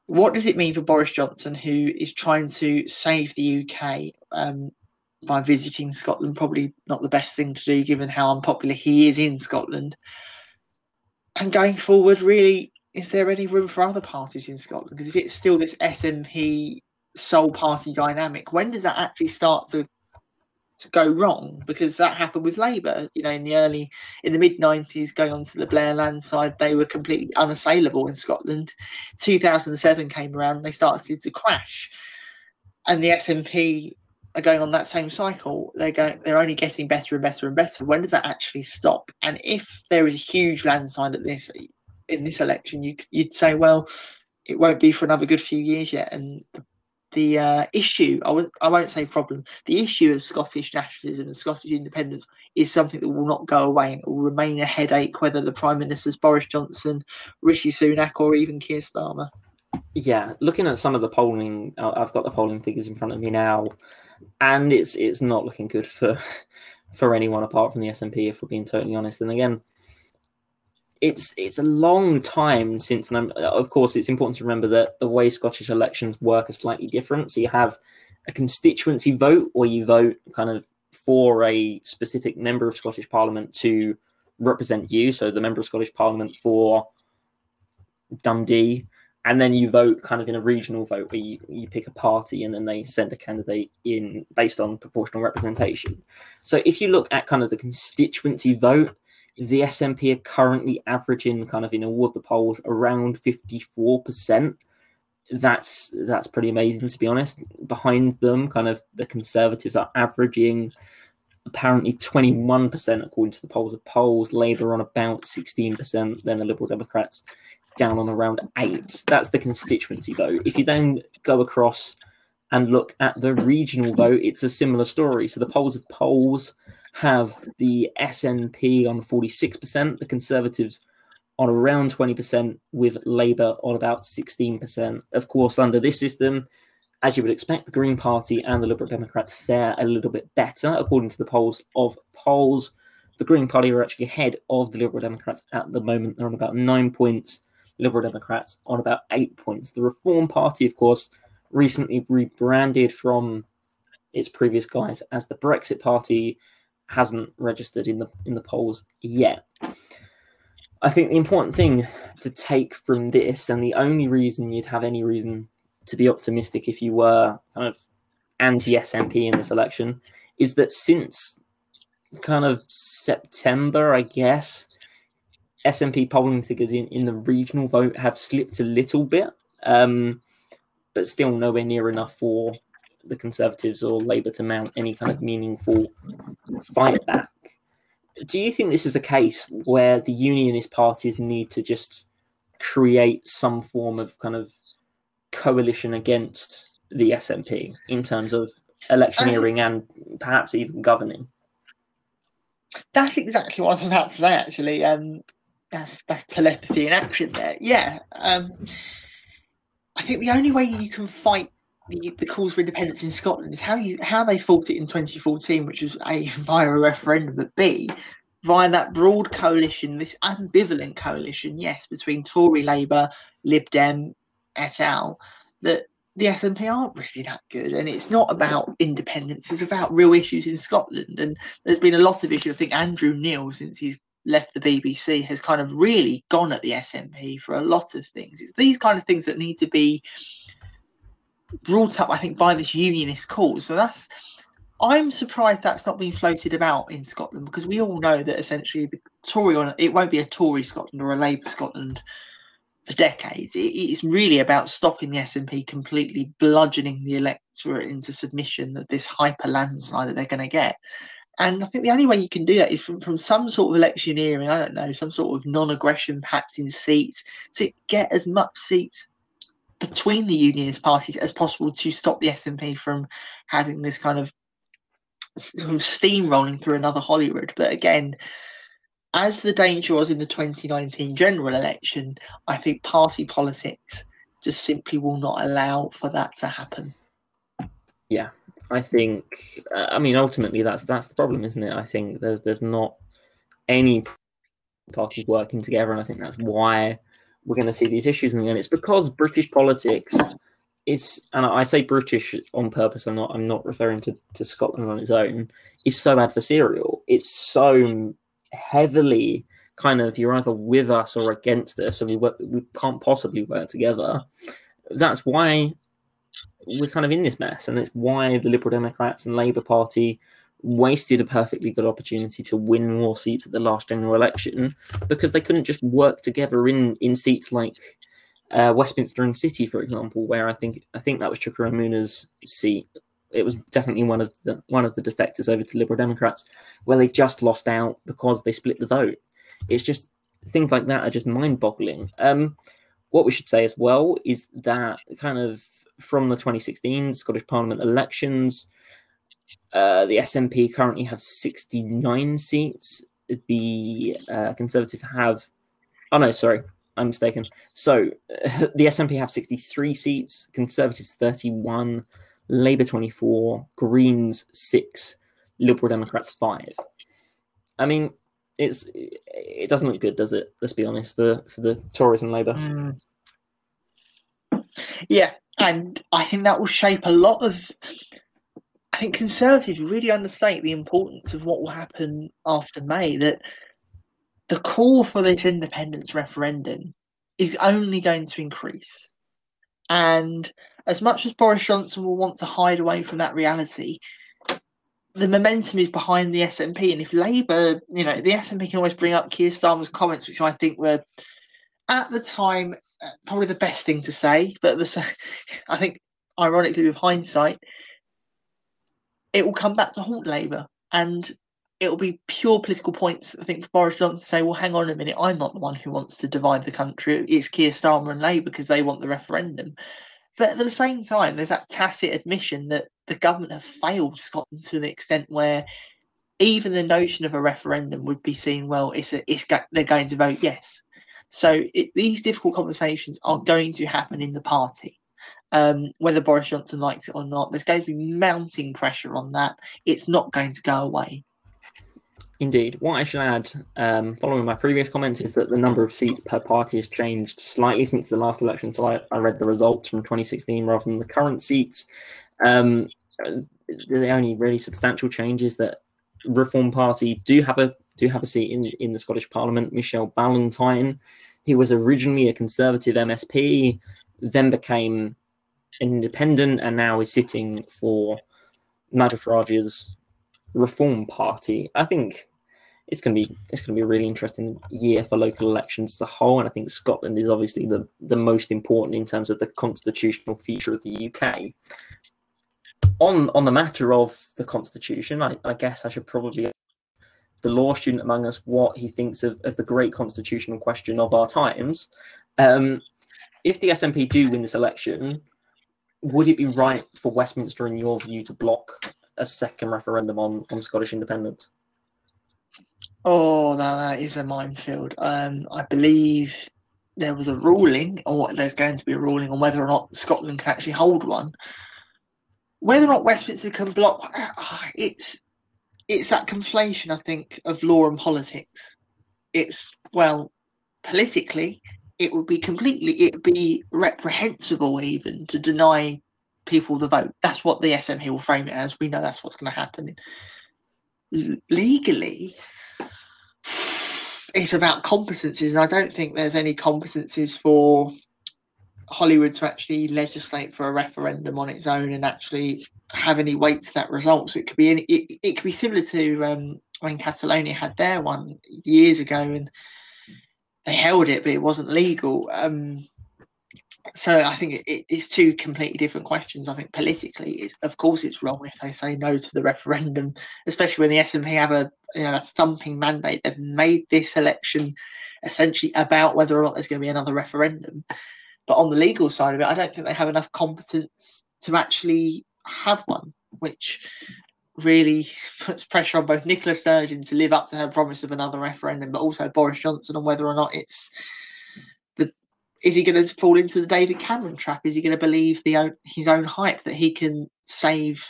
Speaker 2: What does it mean for Boris Johnson, who is trying to save the UK? Um, by visiting Scotland, probably not the best thing to do given how unpopular he is in Scotland. And going forward, really, is there any room for other parties in Scotland? Because if it's still this SNP sole party dynamic, when does that actually start to to go wrong? Because that happened with Labour, you know, in the early, in the mid '90s, going on to the Blair landslide, they were completely unassailable in Scotland. 2007 came around, they started to crash, and the SNP are going on that same cycle. They're going. They're only getting better and better and better. When does that actually stop? And if there is a huge landslide at this in this election, you, you'd say, well, it won't be for another good few years yet. And the uh, issue, I, was, I won't say problem, the issue of Scottish nationalism and Scottish independence is something that will not go away and it will remain a headache, whether the Prime Minister's Boris Johnson, Rishi Sunak, or even Keir Starmer.
Speaker 1: Yeah, looking at some of the polling, uh, I've got the polling figures in front of me now and it's it's not looking good for *laughs* for anyone apart from the SNP, if we're being totally honest. And again, it's it's a long time since. And of course, it's important to remember that the way Scottish elections work are slightly different. So you have a constituency vote, where you vote kind of for a specific member of Scottish Parliament to represent you. So the member of Scottish Parliament for Dundee and then you vote kind of in a regional vote where you, you pick a party and then they send a candidate in based on proportional representation. So if you look at kind of the constituency vote, the SNP are currently averaging kind of in all of the polls around 54%. That's that's pretty amazing to be honest. Behind them, kind of the conservatives are averaging apparently 21% according to the polls of polls, Labour on about 16%, then the Liberal Democrats down on around eight. That's the constituency vote. If you then go across and look at the regional vote, it's a similar story. So the polls of polls have the SNP on 46%, the Conservatives on around 20%, with Labour on about 16%. Of course, under this system, as you would expect, the Green Party and the Liberal Democrats fare a little bit better, according to the polls of polls. The Green Party are actually ahead of the Liberal Democrats at the moment. They're on about nine points Liberal Democrats on about eight points. The Reform Party, of course, recently rebranded from its previous guise as the Brexit Party, hasn't registered in the in the polls yet. I think the important thing to take from this, and the only reason you'd have any reason to be optimistic if you were kind of anti SNP in this election, is that since kind of September, I guess, SNP polling figures in, in the regional vote have slipped a little bit, um, but still nowhere near enough for the Conservatives or Labour to mount any kind of meaningful fight back. Do you think this is a case where the unionist parties need to just create some form of kind of coalition against the SNP in terms of electioneering and perhaps even governing?
Speaker 2: That's exactly what I was about to say, actually. Um, that's that's telepathy in action there. Yeah. Um, I think the only way you can fight the, the calls for independence in Scotland is how you how they fought it in 2014, which was a *laughs* via a referendum, but b via that broad coalition, this ambivalent coalition, yes, between Tory, Labour, Lib Dem, et al. That the SNP aren't really that good, and it's not about independence. It's about real issues in Scotland, and there's been a lot of issues. I think Andrew Neil, since he's left the BBC has kind of really gone at the SNP for a lot of things. It's these kind of things that need to be brought up, I think, by this unionist cause. So that's I'm surprised that's not been floated about in Scotland because we all know that essentially the Tory on it won't be a Tory Scotland or a Labour Scotland for decades. It, it's really about stopping the SNP completely bludgeoning the electorate into submission that this hyper landslide that they're going to get. And I think the only way you can do that is from, from some sort of electioneering, I don't know, some sort of non aggression pacts in seats to get as much seats between the unionist parties as possible to stop the SNP from having this kind of steamrolling through another Holyrood. But again, as the danger was in the 2019 general election, I think party politics just simply will not allow for that to happen.
Speaker 1: Yeah, I think. Uh, I mean, ultimately, that's that's the problem, isn't it? I think there's there's not any parties working together, and I think that's why we're going to see these issues. And it's because British politics is, and I say British on purpose. I'm not. I'm not referring to, to Scotland on its own. Is so adversarial. It's so heavily kind of you're either with us or against us, and we work, we can't possibly work together. That's why we're kind of in this mess, and it's why the Liberal Democrats and Labour Party wasted a perfectly good opportunity to win more seats at the last general election because they couldn't just work together in in seats like uh, Westminster and City, for example, where I think I think that was Chuka Umunna's seat. It was definitely one of the one of the defectors over to Liberal Democrats, where they just lost out because they split the vote. It's just things like that are just mind-boggling. Um, what we should say as well is that kind of from the 2016 Scottish Parliament elections. Uh, the SNP currently have 69 seats. The uh, Conservative have, oh no, sorry, I'm mistaken. So uh, *laughs* the SNP have 63 seats, Conservatives 31, Labour 24, Greens 6, Liberal Democrats 5. I mean, it's it doesn't look good, does it? Let's be honest for for the Tories and Labour.
Speaker 2: Mm. Yeah, and I think that will shape a lot of. I think Conservatives really understate the importance of what will happen after May. That the call for this independence referendum is only going to increase. And as much as Boris Johnson will want to hide away from that reality, the momentum is behind the SNP. And if Labour, you know, the SNP can always bring up Keir Starmer's comments, which I think were at the time uh, probably the best thing to say, but the, *laughs* I think, ironically, with hindsight, it will come back to haunt Labour, and it will be pure political points. I think for Boris Johnson to say, "Well, hang on a minute, I'm not the one who wants to divide the country. It's Keir Starmer and Labour because they want the referendum." But at the same time, there's that tacit admission that the government have failed Scotland to an extent where even the notion of a referendum would be seen well. It's a, it's they're going to vote yes. So it, these difficult conversations are going to happen in the party. Um, whether Boris Johnson likes it or not, there's going to be mounting pressure on that. It's not going to go away.
Speaker 1: Indeed. What I should add, um, following my previous comments, is that the number of seats per party has changed slightly since the last election. So I, I read the results from 2016 rather than the current seats. Um, the only really substantial change is that Reform Party do have a do have a seat in in the Scottish Parliament. Michelle Ballantyne he was originally a Conservative MSP, then became independent, and now is sitting for Nigel Farage's Reform Party. I think it's going to be it's going to be a really interesting year for local elections as a whole, and I think Scotland is obviously the the most important in terms of the constitutional future of the UK. On on the matter of the constitution, I, I guess I should probably the law student among us what he thinks of, of the great constitutional question of our times. Um, if the SNP do win this election, would it be right for Westminster, in your view, to block a second referendum on, on Scottish independence?
Speaker 2: Oh, that, that is a minefield. Um, I believe there was a ruling, or there's going to be a ruling on whether or not Scotland can actually hold one. Whether or not Westminster can block, it's it's that conflation, I think, of law and politics. It's well, politically, it would be completely, it would be reprehensible even to deny people the vote. That's what the SNP will frame it as. We know that's what's going to happen. Legally, it's about competencies, and I don't think there's any competencies for Holyrood to actually legislate for a referendum on its own and actually have any weight to that result. So it could be any, it, it could be similar to um, when Catalonia had their one years ago, and they held it, but it wasn't legal. Um, so I think it, it, it's two completely different questions. I think politically, of course, it's wrong if they say no to the referendum, especially when the SNP have a you know a thumping mandate. They've made this election essentially about whether or not there's going to be another referendum. But on the legal side of it, I don't think they have enough competence to actually have one, which really *laughs* puts pressure on both Nicola Sturgeon to live up to her promise of another referendum, but also Boris Johnson on whether or not it's the is he going to fall into the David Cameron trap? Is he going to believe the his own hype that he can save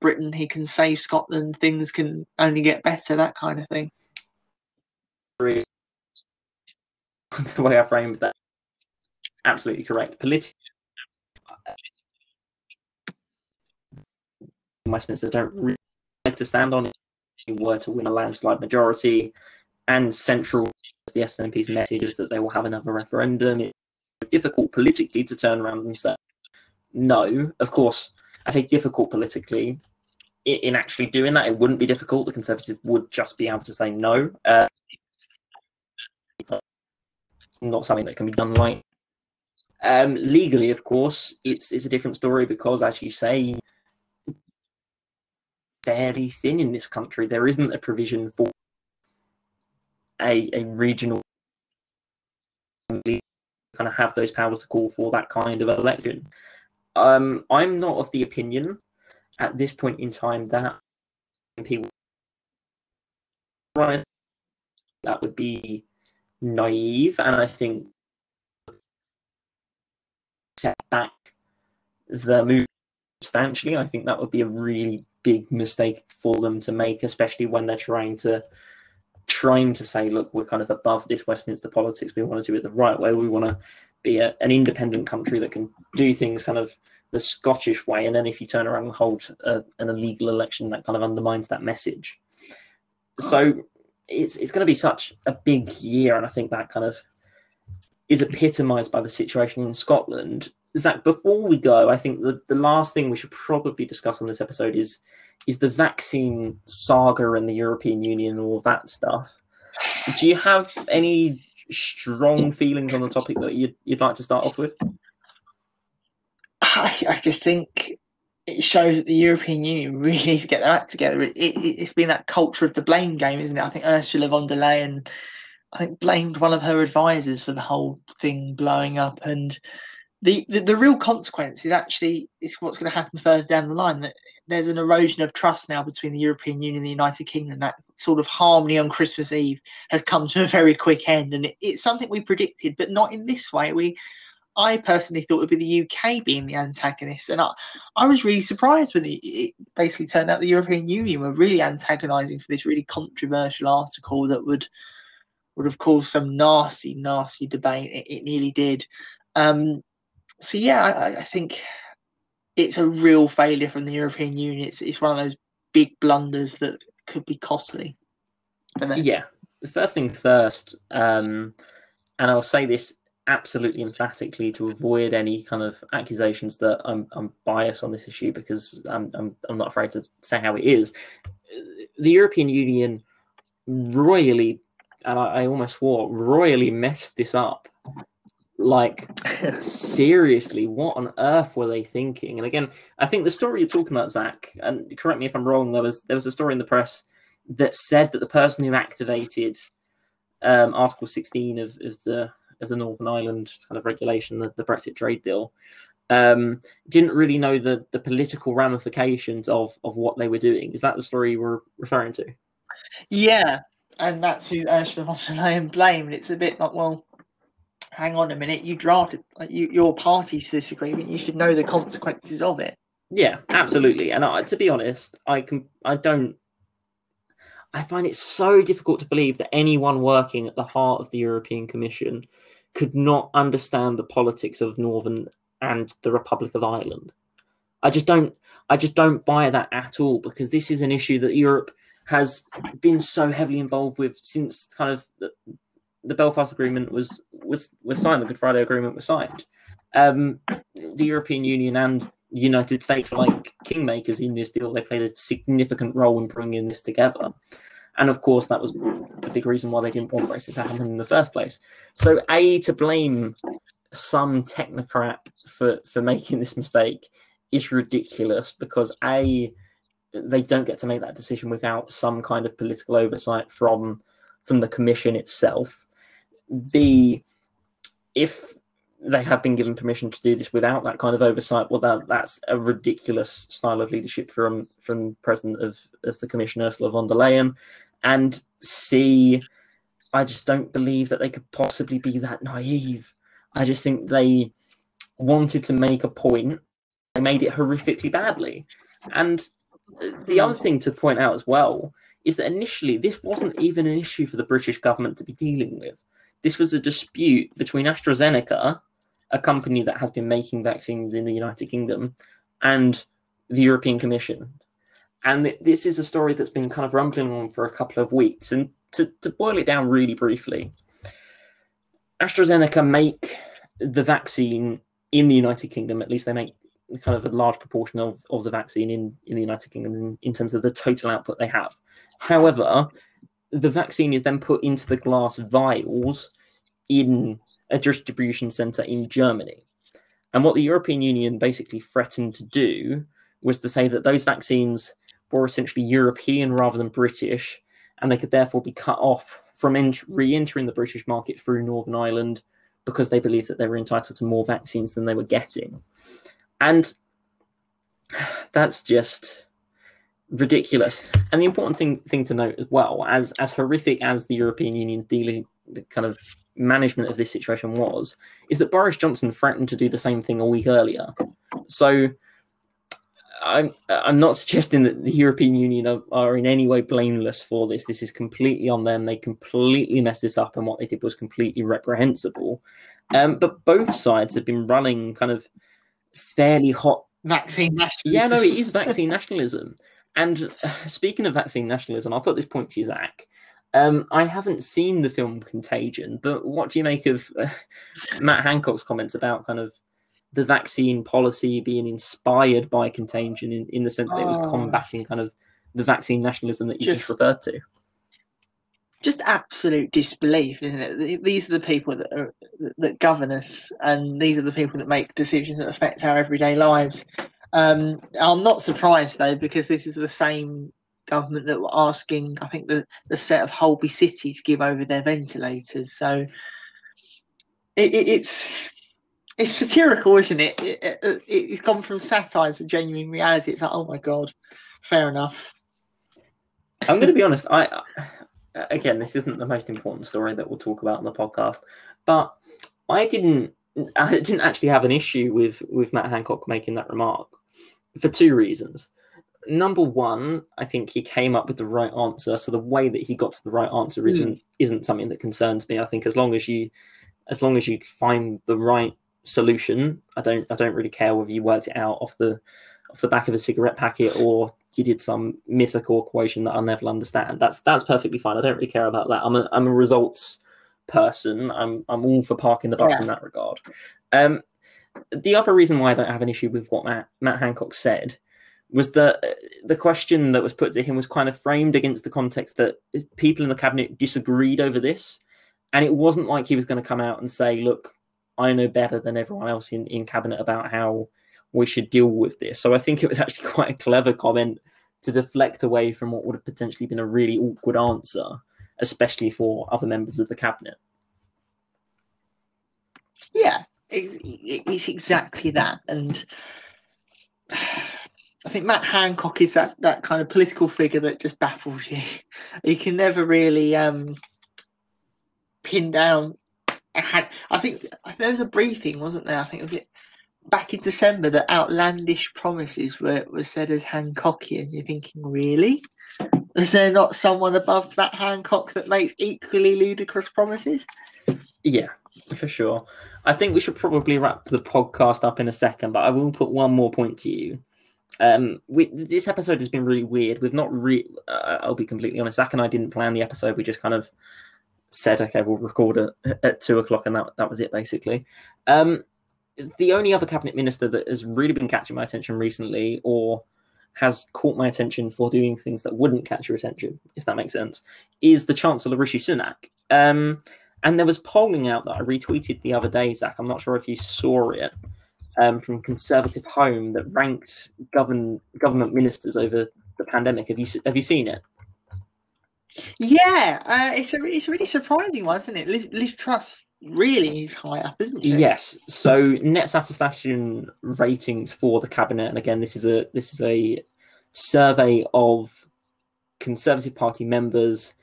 Speaker 2: Britain, he can save Scotland, things can only get better, that kind of thing. *laughs*
Speaker 1: The way I framed that, absolutely correct. Politically, Westminster don't really like to stand on it. Were to win a landslide majority, and central the SNP's message is that they will have another referendum. It's difficult politically to turn around and say no. Of course, I say difficult politically. In actually doing that, it wouldn't be difficult. The Conservatives would just be able to say no. Uh, not something that can be done like um, legally, of course, it's it's a different story because, as you say, fairly thin in this country. There isn't a provision for a, a regional kind of have those powers to call for that kind of election. Um, I'm not of the opinion at this point in time that people that would be naive, and I think set back the move substantially. I think that would be a really big mistake for them to make, especially when they're trying to trying to say, look, we're kind of above this Westminster politics. We want to do it the right way. We want to be a, an independent country that can do things kind of the Scottish way. And then if you turn around and hold a, an illegal election, that kind of undermines that message. So it's it's going to be such a big year, and I think that kind of is epitomised by the situation in Scotland. Zach, before we go, I think the, the last thing we should probably discuss on this episode is is the vaccine saga and the European Union and all that stuff. Do you have any strong feelings on the topic that you'd, you'd like to start off with?
Speaker 2: I, I just think it shows that the European Union really needs to get their act together. It, it, has been that culture of the blame game, isn't it? I think Ursula von der Leyen, I think, blamed one of her advisors for the whole thing blowing up, and the, the, the real consequence is actually is what's going to happen further down the line. That there's an erosion of trust now between the European Union and the United Kingdom. That sort of harmony on Christmas Eve has come to a very quick end, and it, it's something we predicted, but not in this way. We, I personally thought it would be the UK being the antagonist, and I, I was really surprised when it, it basically turned out the European Union were really antagonising for this really controversial article that would would have caused some nasty, nasty debate. It, it nearly did. Um, so yeah, I, I, think it's a real failure from the European Union. It's it's one of those big blunders that could be costly.
Speaker 1: Yeah, the first thing first, um, and I'll say this absolutely emphatically to avoid any kind of accusations that I'm, I'm biased on this issue because I'm, I'm, I'm not afraid to say how it is. The European Union royally, and I, I almost swore, royally messed this up like, *laughs* seriously, what on earth were they thinking? And again, I think the story you're talking about, Zach, and correct me if I'm wrong, there was there was a story in the press that said that the person who activated um, Article 16 of, of the of the Northern Ireland kind of regulation, the, the Brexit trade deal, um, didn't really know the the political ramifications of of what they were doing. Is that the story you were referring to?
Speaker 2: Yeah, and that's who Ursula von der Leyen blamed. It's a bit like, well, hang on a minute, you drafted, like you, you're party to this agreement. You should know the consequences of it.
Speaker 1: Yeah, absolutely. And I, to be honest, I can, I don't, I find it so difficult to believe that anyone working at the heart of the European Commission could not understand the politics of Northern and the Republic of Ireland. I just don't, I just don't buy that at all because this is an issue that Europe has been so heavily involved with since kind of the, the Belfast Agreement was was was signed, the Good Friday Agreement was signed. Um, the European Union and United States were like kingmakers in this deal. They played a significant role in bringing this together. And of course, that was a big reason why they didn't want Brexit to happen in the first place. So, A, to blame some technocrat for, for making this mistake is ridiculous because, A, they don't get to make that decision without some kind of political oversight from from the commission itself. B, if they have been given permission to do this without that kind of oversight, well, that that's a ridiculous style of leadership from from President of, of the Commission Ursula von der Leyen. And C, I just don't believe that they could possibly be that naive. I just think they wanted to make a point. They made it horrifically badly. And the other thing to point out as well is that initially this wasn't even an issue for the British government to be dealing with. This was a dispute between AstraZeneca, a company that has been making vaccines in the United Kingdom, and the European Commission. And this is a story that's been kind of rumbling on for a couple of weeks. And to, to boil it down really briefly, AstraZeneca make the vaccine in the United Kingdom, at least they make kind of a large proportion of, of the vaccine in, in the United Kingdom in, in terms of the total output they have. However, the vaccine is then put into the glass vials in a distribution center in Germany. And what the European Union basically threatened to do was to say that those vaccines were essentially European rather than British, and they could therefore be cut off from ent- re entering the British market through Northern Ireland because they believed that they were entitled to more vaccines than they were getting. And that's just ridiculous. And the important thing, thing to note as well, as as horrific as the European Union dealing kind of management of this situation was, is that Boris Johnson threatened to do the same thing a week earlier. So I'm I'm not suggesting that the European Union are, are, in any way blameless for this. This is completely on them. They completely messed this up, and what they did was completely reprehensible. Um, but both sides have been running kind of fairly hot
Speaker 2: vaccine nationalism.
Speaker 1: Yeah, no, it is *laughs* vaccine nationalism. And uh, speaking of vaccine nationalism, I'll put this point to you, Zach. Um, I haven't seen the film Contagion, but what do you make of uh, *laughs* Matt Hancock's comments about kind of the vaccine policy being inspired by Contagion in, in the sense that it was
Speaker 2: Oh.
Speaker 1: combating kind of the vaccine nationalism that you just,
Speaker 2: Just-
Speaker 1: referred to?
Speaker 2: Just absolute disbelief, isn't it? These are the people that are, that govern us, and these are the people that make decisions that affect our everyday lives. Um, I'm not surprised though, because this is the same government that were asking, I think, the the set of Holby City to give over their ventilators. So it, it, it's it's satirical, isn't it? It? It's gone from satire to genuine reality. It's like, oh my god, fair enough.
Speaker 1: I'm going to be honest. I- Uh, again, this isn't the most important story that we'll talk about on the podcast, but I didn't. I didn't actually have an issue with with Matt Hancock making that remark for two reasons. Number one, I think he came up with the right answer. So the way that he got to the right answer hmm. isn't isn't something that concerns me. I think as long as you as long as you find the right solution, I don't I don't really care whether you worked it out off the off the back of a cigarette packet or you did some mythical equation that I'll never understand. That's that's perfectly fine. I don't really care about that. I'm a I'm a results person. I'm I'm all for parking the bus
Speaker 2: Yeah.
Speaker 1: in that regard. Um, the other reason why I don't have an issue with what Matt Matt Hancock said was that uh, the question that was put to him was kind of framed against the context that people in the cabinet disagreed over this, and it wasn't like he was going to come out and say, "Look, I know better than everyone else in in cabinet about how we should deal with this." So I think it was *laughs* actually quite a clever comment to deflect away from what would have potentially been a really awkward answer, especially for other members of the cabinet.
Speaker 2: Yeah, it's, it's exactly that. And *sighs* I think Matt Hancock is that, that kind of political figure that just baffles you. *laughs* You can never really um, pin down. I think there was a briefing, wasn't there? I think it was it back in December that outlandish promises were, were said as Hancockian. You're thinking, really? Is there not someone above that Hancock that makes equally ludicrous promises?
Speaker 1: Yeah, for sure. I think we should probably wrap the podcast up in a second, but I will put one more point to you. Um, we, this episode has been really weird. We've not re. Uh, I'll be completely honest. Zach and I didn't plan the episode. We just kind of said, "Okay, we'll record it at two o'clock," and that that was it basically. Um, the only other cabinet minister that has really been catching my attention recently, or has caught my attention for doing things that wouldn't catch your attention, if that makes sense, is the Chancellor Rishi Sunak. Um, and there was polling out that I retweeted the other day, Zach. I'm not sure if you saw it um, from Conservative Home that ranked govern, government ministers over the pandemic. Have you have you seen it?
Speaker 2: Yeah, uh, it's a it's a really surprising one, isn't it? Liz, Liz Truss really is high up, isn't she?
Speaker 1: Yes. So net satisfaction ratings for the cabinet, and again, this is a this is a survey of Conservative Party members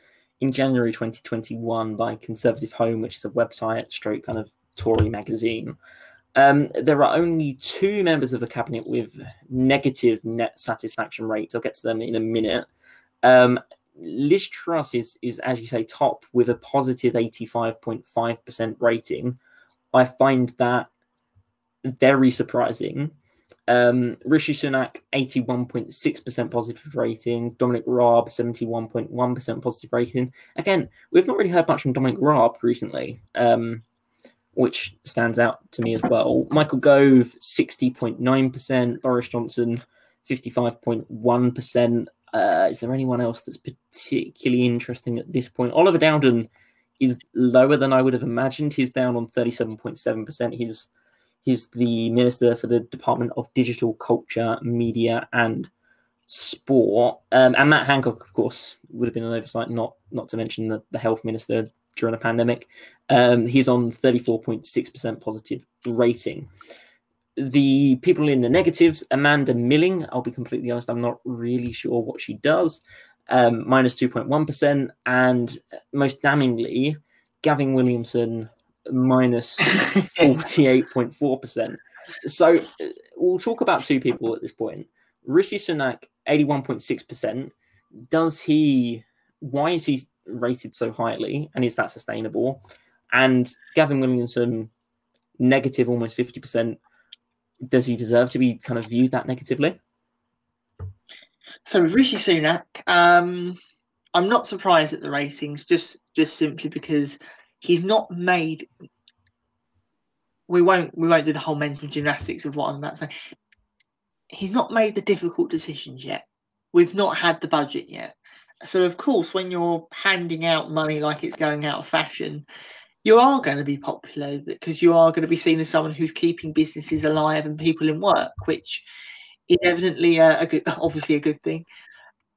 Speaker 1: in January 2021 by Conservative Home, which is a website, straight kind of Tory magazine. Um, there are only two members of the cabinet with negative net satisfaction rates. I'll get to them in a minute. Um, Liz Truss is, is, as you say, top with a positive 85.5% rating. I find that very surprising. Um, Rishi Sunak, 81.6% positive rating. Dominic Raab, 71.1% positive rating. Again, we've not really heard much from Dominic Raab recently, um, which stands out to me as well. Michael Gove, 60.9%. Boris Johnson, 55.1%. Uh, is there anyone else that's particularly interesting at this point? Oliver Dowden is lower than I would have imagined. He's down on 37.7%. He's he's the minister for the Department of Digital Culture, Media, and Sport. Um, and Matt Hancock, of course, would have been an oversight. Not not to mention the, the health minister during a pandemic. Um, he's on 34.6% positive rating the people in the negatives, Amanda Milling, I'll be completely honest, I'm not really sure what she does, um, minus 2.1. And most damningly, Gavin Williamson, minus *laughs* 48.4%. So uh, we'll talk about two people at this point. Rishi Sunak, 81.6%. Does he, why is he rated so highly? And is that sustainable? And Gavin Williamson, negative almost 50% does he deserve to be kind of viewed that negatively?
Speaker 2: So with Rishi Sunak, um, I'm not surprised at the ratings, just just simply because he's not made. We won't we won't do the whole mental gymnastics of what I'm about to say. He's not made the difficult decisions yet. We've not had the budget yet. So of course, when you're handing out money like it's going out of fashion, you are going to be popular because you are going to be seen as someone who's keeping businesses alive and people in work, which is evidently a, a good, *laughs* obviously a good thing.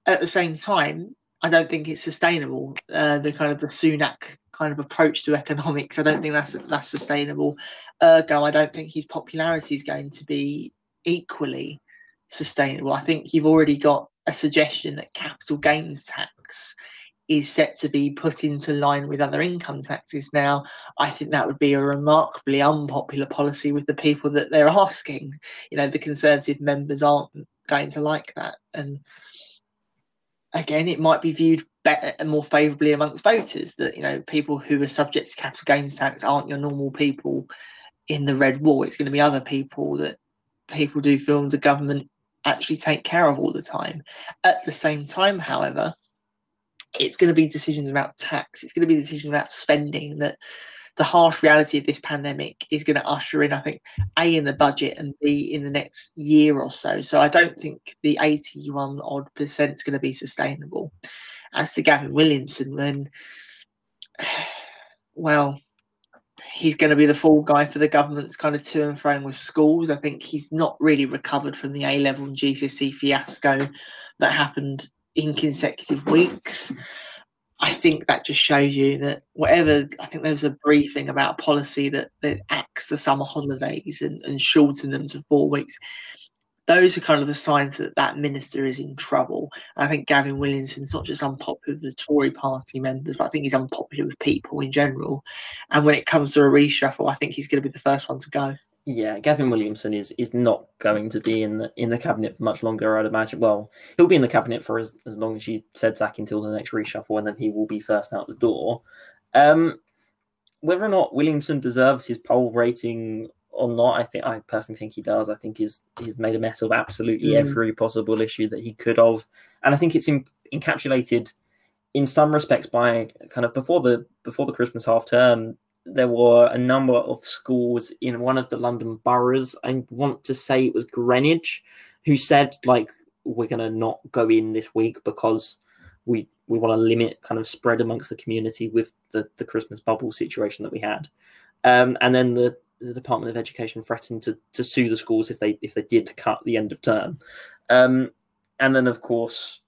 Speaker 2: At the same time, I don't think it's sustainable. Uh, the kind of the Sunak kind of approach to economics, I don't think that's that's sustainable. Ergo, I don't think his popularity is going to be equally sustainable. I think you've already got a suggestion that capital gains tax is set to be put into line with other income taxes. Now, I think that would be a remarkably unpopular policy with the people that they're asking. You know, the Conservative members aren't going to like that. And again, it might be viewed better and uh, more favourably amongst voters that, you know, people who are subject to capital gains tax aren't your normal people in the red wall. It's going to be other people that people do feel the government actually take care of all the time. At the same time, however, it's going to be decisions about tax. It's going to be decisions about spending that the harsh reality of this pandemic is going to usher in, I think, A, in the budget and B, in the next year or so. So I don't think the 81 odd percent is going to be sustainable. As to Gavin Williamson, then, *sighs* well, he's going to be the fall guy for the government's kind of to and fro with schools. I think he's not really recovered from the A level and GCSE fiasco that happened in consecutive weeks. I think that just shows you that whatever I think there was a briefing about policy that that acts the summer holidays and, and shortened them to four weeks. Those are kind of the signs that that minister is in trouble. I think Gavin Williamson's not just unpopular with the Tory party members, but I think he's unpopular with people in general. And when it comes to a reshuffle, I think he's going to be the first one to go.
Speaker 1: Yeah, Gavin Williamson is is not going to be in the in the cabinet for much longer. I'd imagine. Well, he'll be in the cabinet for as, as long as you said Zach until the next reshuffle, and then he will be first out the door. Um, whether or not Williamson deserves his poll rating or not. I think I personally think he does. I think he's he's made a mess of absolutely
Speaker 2: Mm.
Speaker 1: every possible issue that he could have, and I think it's in, encapsulated in some respects by kind of before the before the Christmas half term. There were a number of schools in one of the London boroughs. I want to say it was Greenwich, who said like we're going to not go in this week because we we want to limit kind of spread amongst the community with the the Christmas bubble situation that we had. Um, and then the, the Department of Education threatened to, to sue the schools if they if they did cut the end of term. Um, and then of course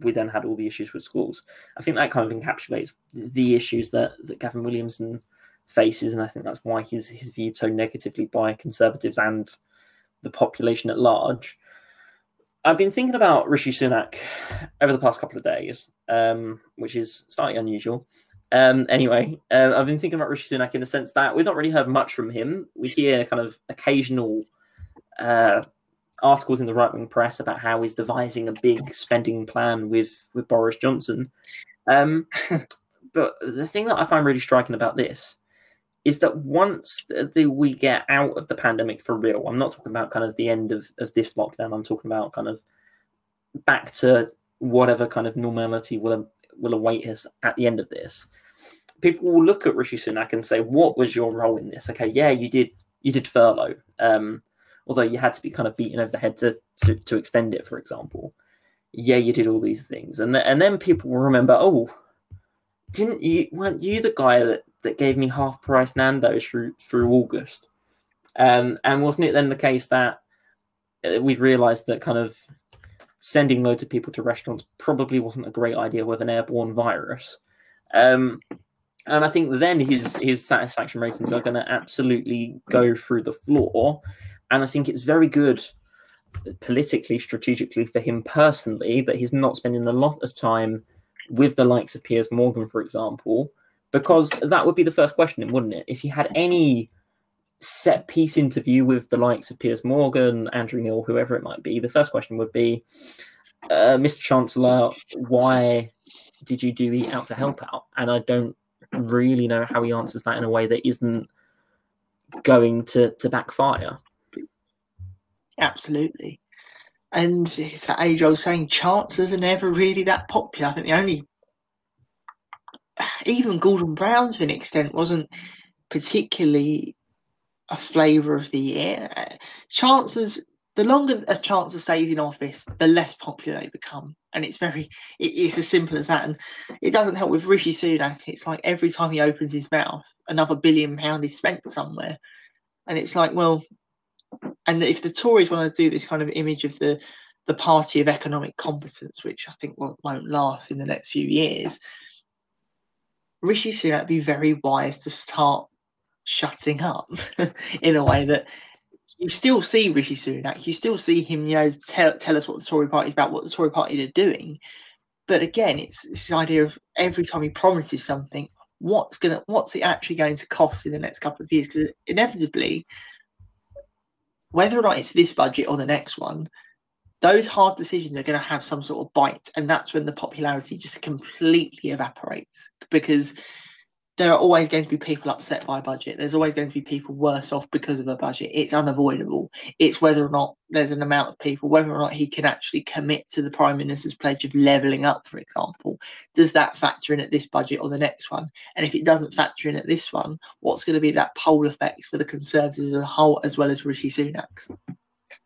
Speaker 1: we then had all the issues with schools. I think that kind of encapsulates the issues that, that Gavin Williamson faces, and I think that's why he's he's viewed so negatively by conservatives and the population at large. I've been thinking about Rishi Sunak over the past couple of days, um, which is slightly unusual. Um, anyway, uh, I've been thinking about Rishi Sunak in the sense that we've not really heard much from him. We hear kind of occasional uh, articles in the right wing press about how he's devising a big spending plan with with Boris Johnson. Um, *laughs* but the thing that I find really striking about this is that once the, the, we get out of the pandemic for real, I'm not talking about kind of the end of, of this lockdown. I'm talking about kind of back to whatever kind of normality will will await us at the end of this. People will look at Rishi Sunak and say, "What was your role in this?" Okay, yeah, you did you did furlough, um, although you had to be kind of beaten over the head to to, to extend it, for example. Yeah, you did all these things, and th- and then people will remember, oh, didn't you? weren't you the guy that that gave me half price Nando's through through August? Um, and wasn't it then the case that uh, we realised that kind of sending loads of people to restaurants probably wasn't a great idea with an airborne virus? Um, and I think then his his satisfaction ratings are going to absolutely go through the floor. And I think it's very good politically, strategically for him personally that he's not spending a lot of time with the likes of Piers Morgan, for example, because that would be the first question, wouldn't it? If he had any set piece interview with the likes of Piers Morgan, Andrew Neil, whoever it might be, the first question would be, uh, Mr. Chancellor, why did you do Eat Out to Help Out? And I don't really know how he answers that in a way that isn't going to, to backfire.
Speaker 2: Absolutely. And it's that age I was saying, chances are never really that popular. I think the only, even Gordon Brown to an extent, wasn't particularly a flavour of the year. Chances, the longer a chancellor stays in office, the less popular they become. And it's very, it, it's as simple as that. And it doesn't help with Rishi Sunak. It's like every time he opens his mouth, another billion pound is spent somewhere. And it's like, well, and if the Tories want to do this kind of image of the the party of economic competence, which I think won't, won't last in the next few years, Rishi Sunak be very wise to start shutting up *laughs* in a way that you still see Rishi Sunak, you still see him, you know, tell, tell us what the Tory party is about, what the Tory party are doing. But again, it's this idea of every time he promises something, what's gonna what's it actually going to cost in the next couple of years? Because inevitably, whether or not it's this budget or the next one, those hard decisions are going to have some sort of bite. And that's when the popularity just completely evaporates because there are always going to be people upset by a budget. There's always going to be people worse off because of a budget. It's unavoidable. It's whether or not there's an amount of people, whether or not he can actually commit to the Prime Minister's pledge of levelling up, for example. Does that factor in at this budget or the next one? And if it doesn't factor in at this one, what's going to be that poll effect for the Conservatives as a whole, as well as Rishi Sunak's?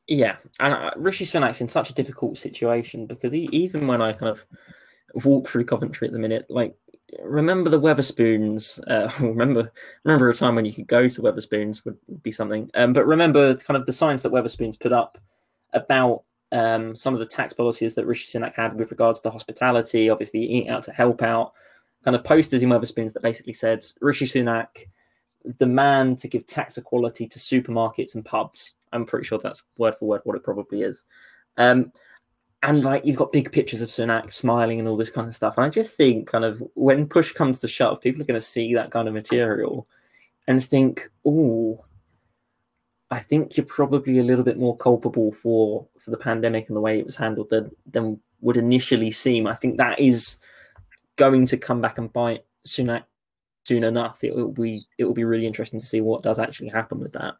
Speaker 1: Yeah, and uh, Rishi Sunak's in such a difficult situation because he, even when I kind of walk through Coventry at the minute, like remember the Wetherspoons. Uh, *laughs* remember, remember a time when you could go to Wetherspoons would be something. Um, but remember, kind of the signs that Wetherspoons put up about um, some of the tax policies that Rishi Sunak had with regards to hospitality, obviously out to help out. Kind of posters in Wetherspoons that basically said Rishi Sunak, the man to give tax equality to supermarkets and pubs. I'm pretty sure that's word for word what it probably is. Um, and like you've got big pictures of Sunak smiling and all this kind of stuff. And I just think, kind of, when push comes to shove, people are going to see that kind of material and think, "Oh, I think you're probably a little bit more culpable for for the pandemic and the way it was handled than than would initially seem." I think that is going to come back and bite Sunak soon enough, it will be it will be really interesting to see what does actually happen with that.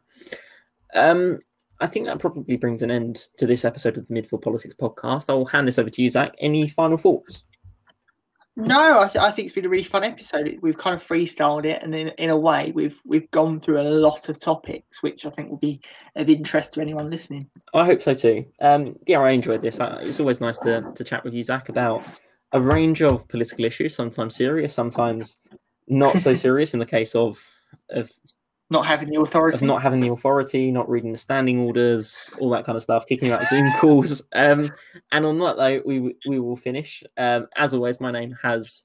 Speaker 1: Um, I think that probably brings an end to this episode of the Midfield Politics podcast. I'll hand this over to you, Zach. Any final thoughts?
Speaker 2: No, I, th- I think it's been a really fun episode. We've kind of freestyled it, and in, in a way, we've we've gone through a lot of topics, which I think will be of interest to anyone listening.
Speaker 1: I hope so too. Um, yeah, I enjoyed this. It's always nice to, to chat with you, Zach, about a range of political issues, sometimes serious, sometimes not so serious in the case of of
Speaker 2: not having the authority,
Speaker 1: of not having the authority, not reading the standing orders, all that kind of stuff, kicking out Zoom *laughs* calls. Um, and on that note, we we will finish. Um, as always, my name has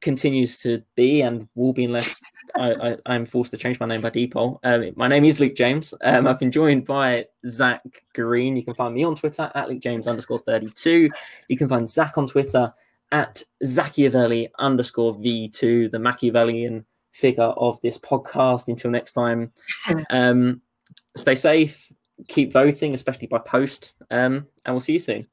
Speaker 1: continues to be and will be unless I, I, am forced to change my name by default. Um, my name is Luke James. Um, I've been joined by Zach Green. You can find me on Twitter at Luke James underscore 32. You can find Zach on Twitter at Zachiavelli underscore V2, the Machiavellian figure of this podcast. Until next time, *laughs* um, stay safe, keep voting, especially by post, um, and we'll see you soon.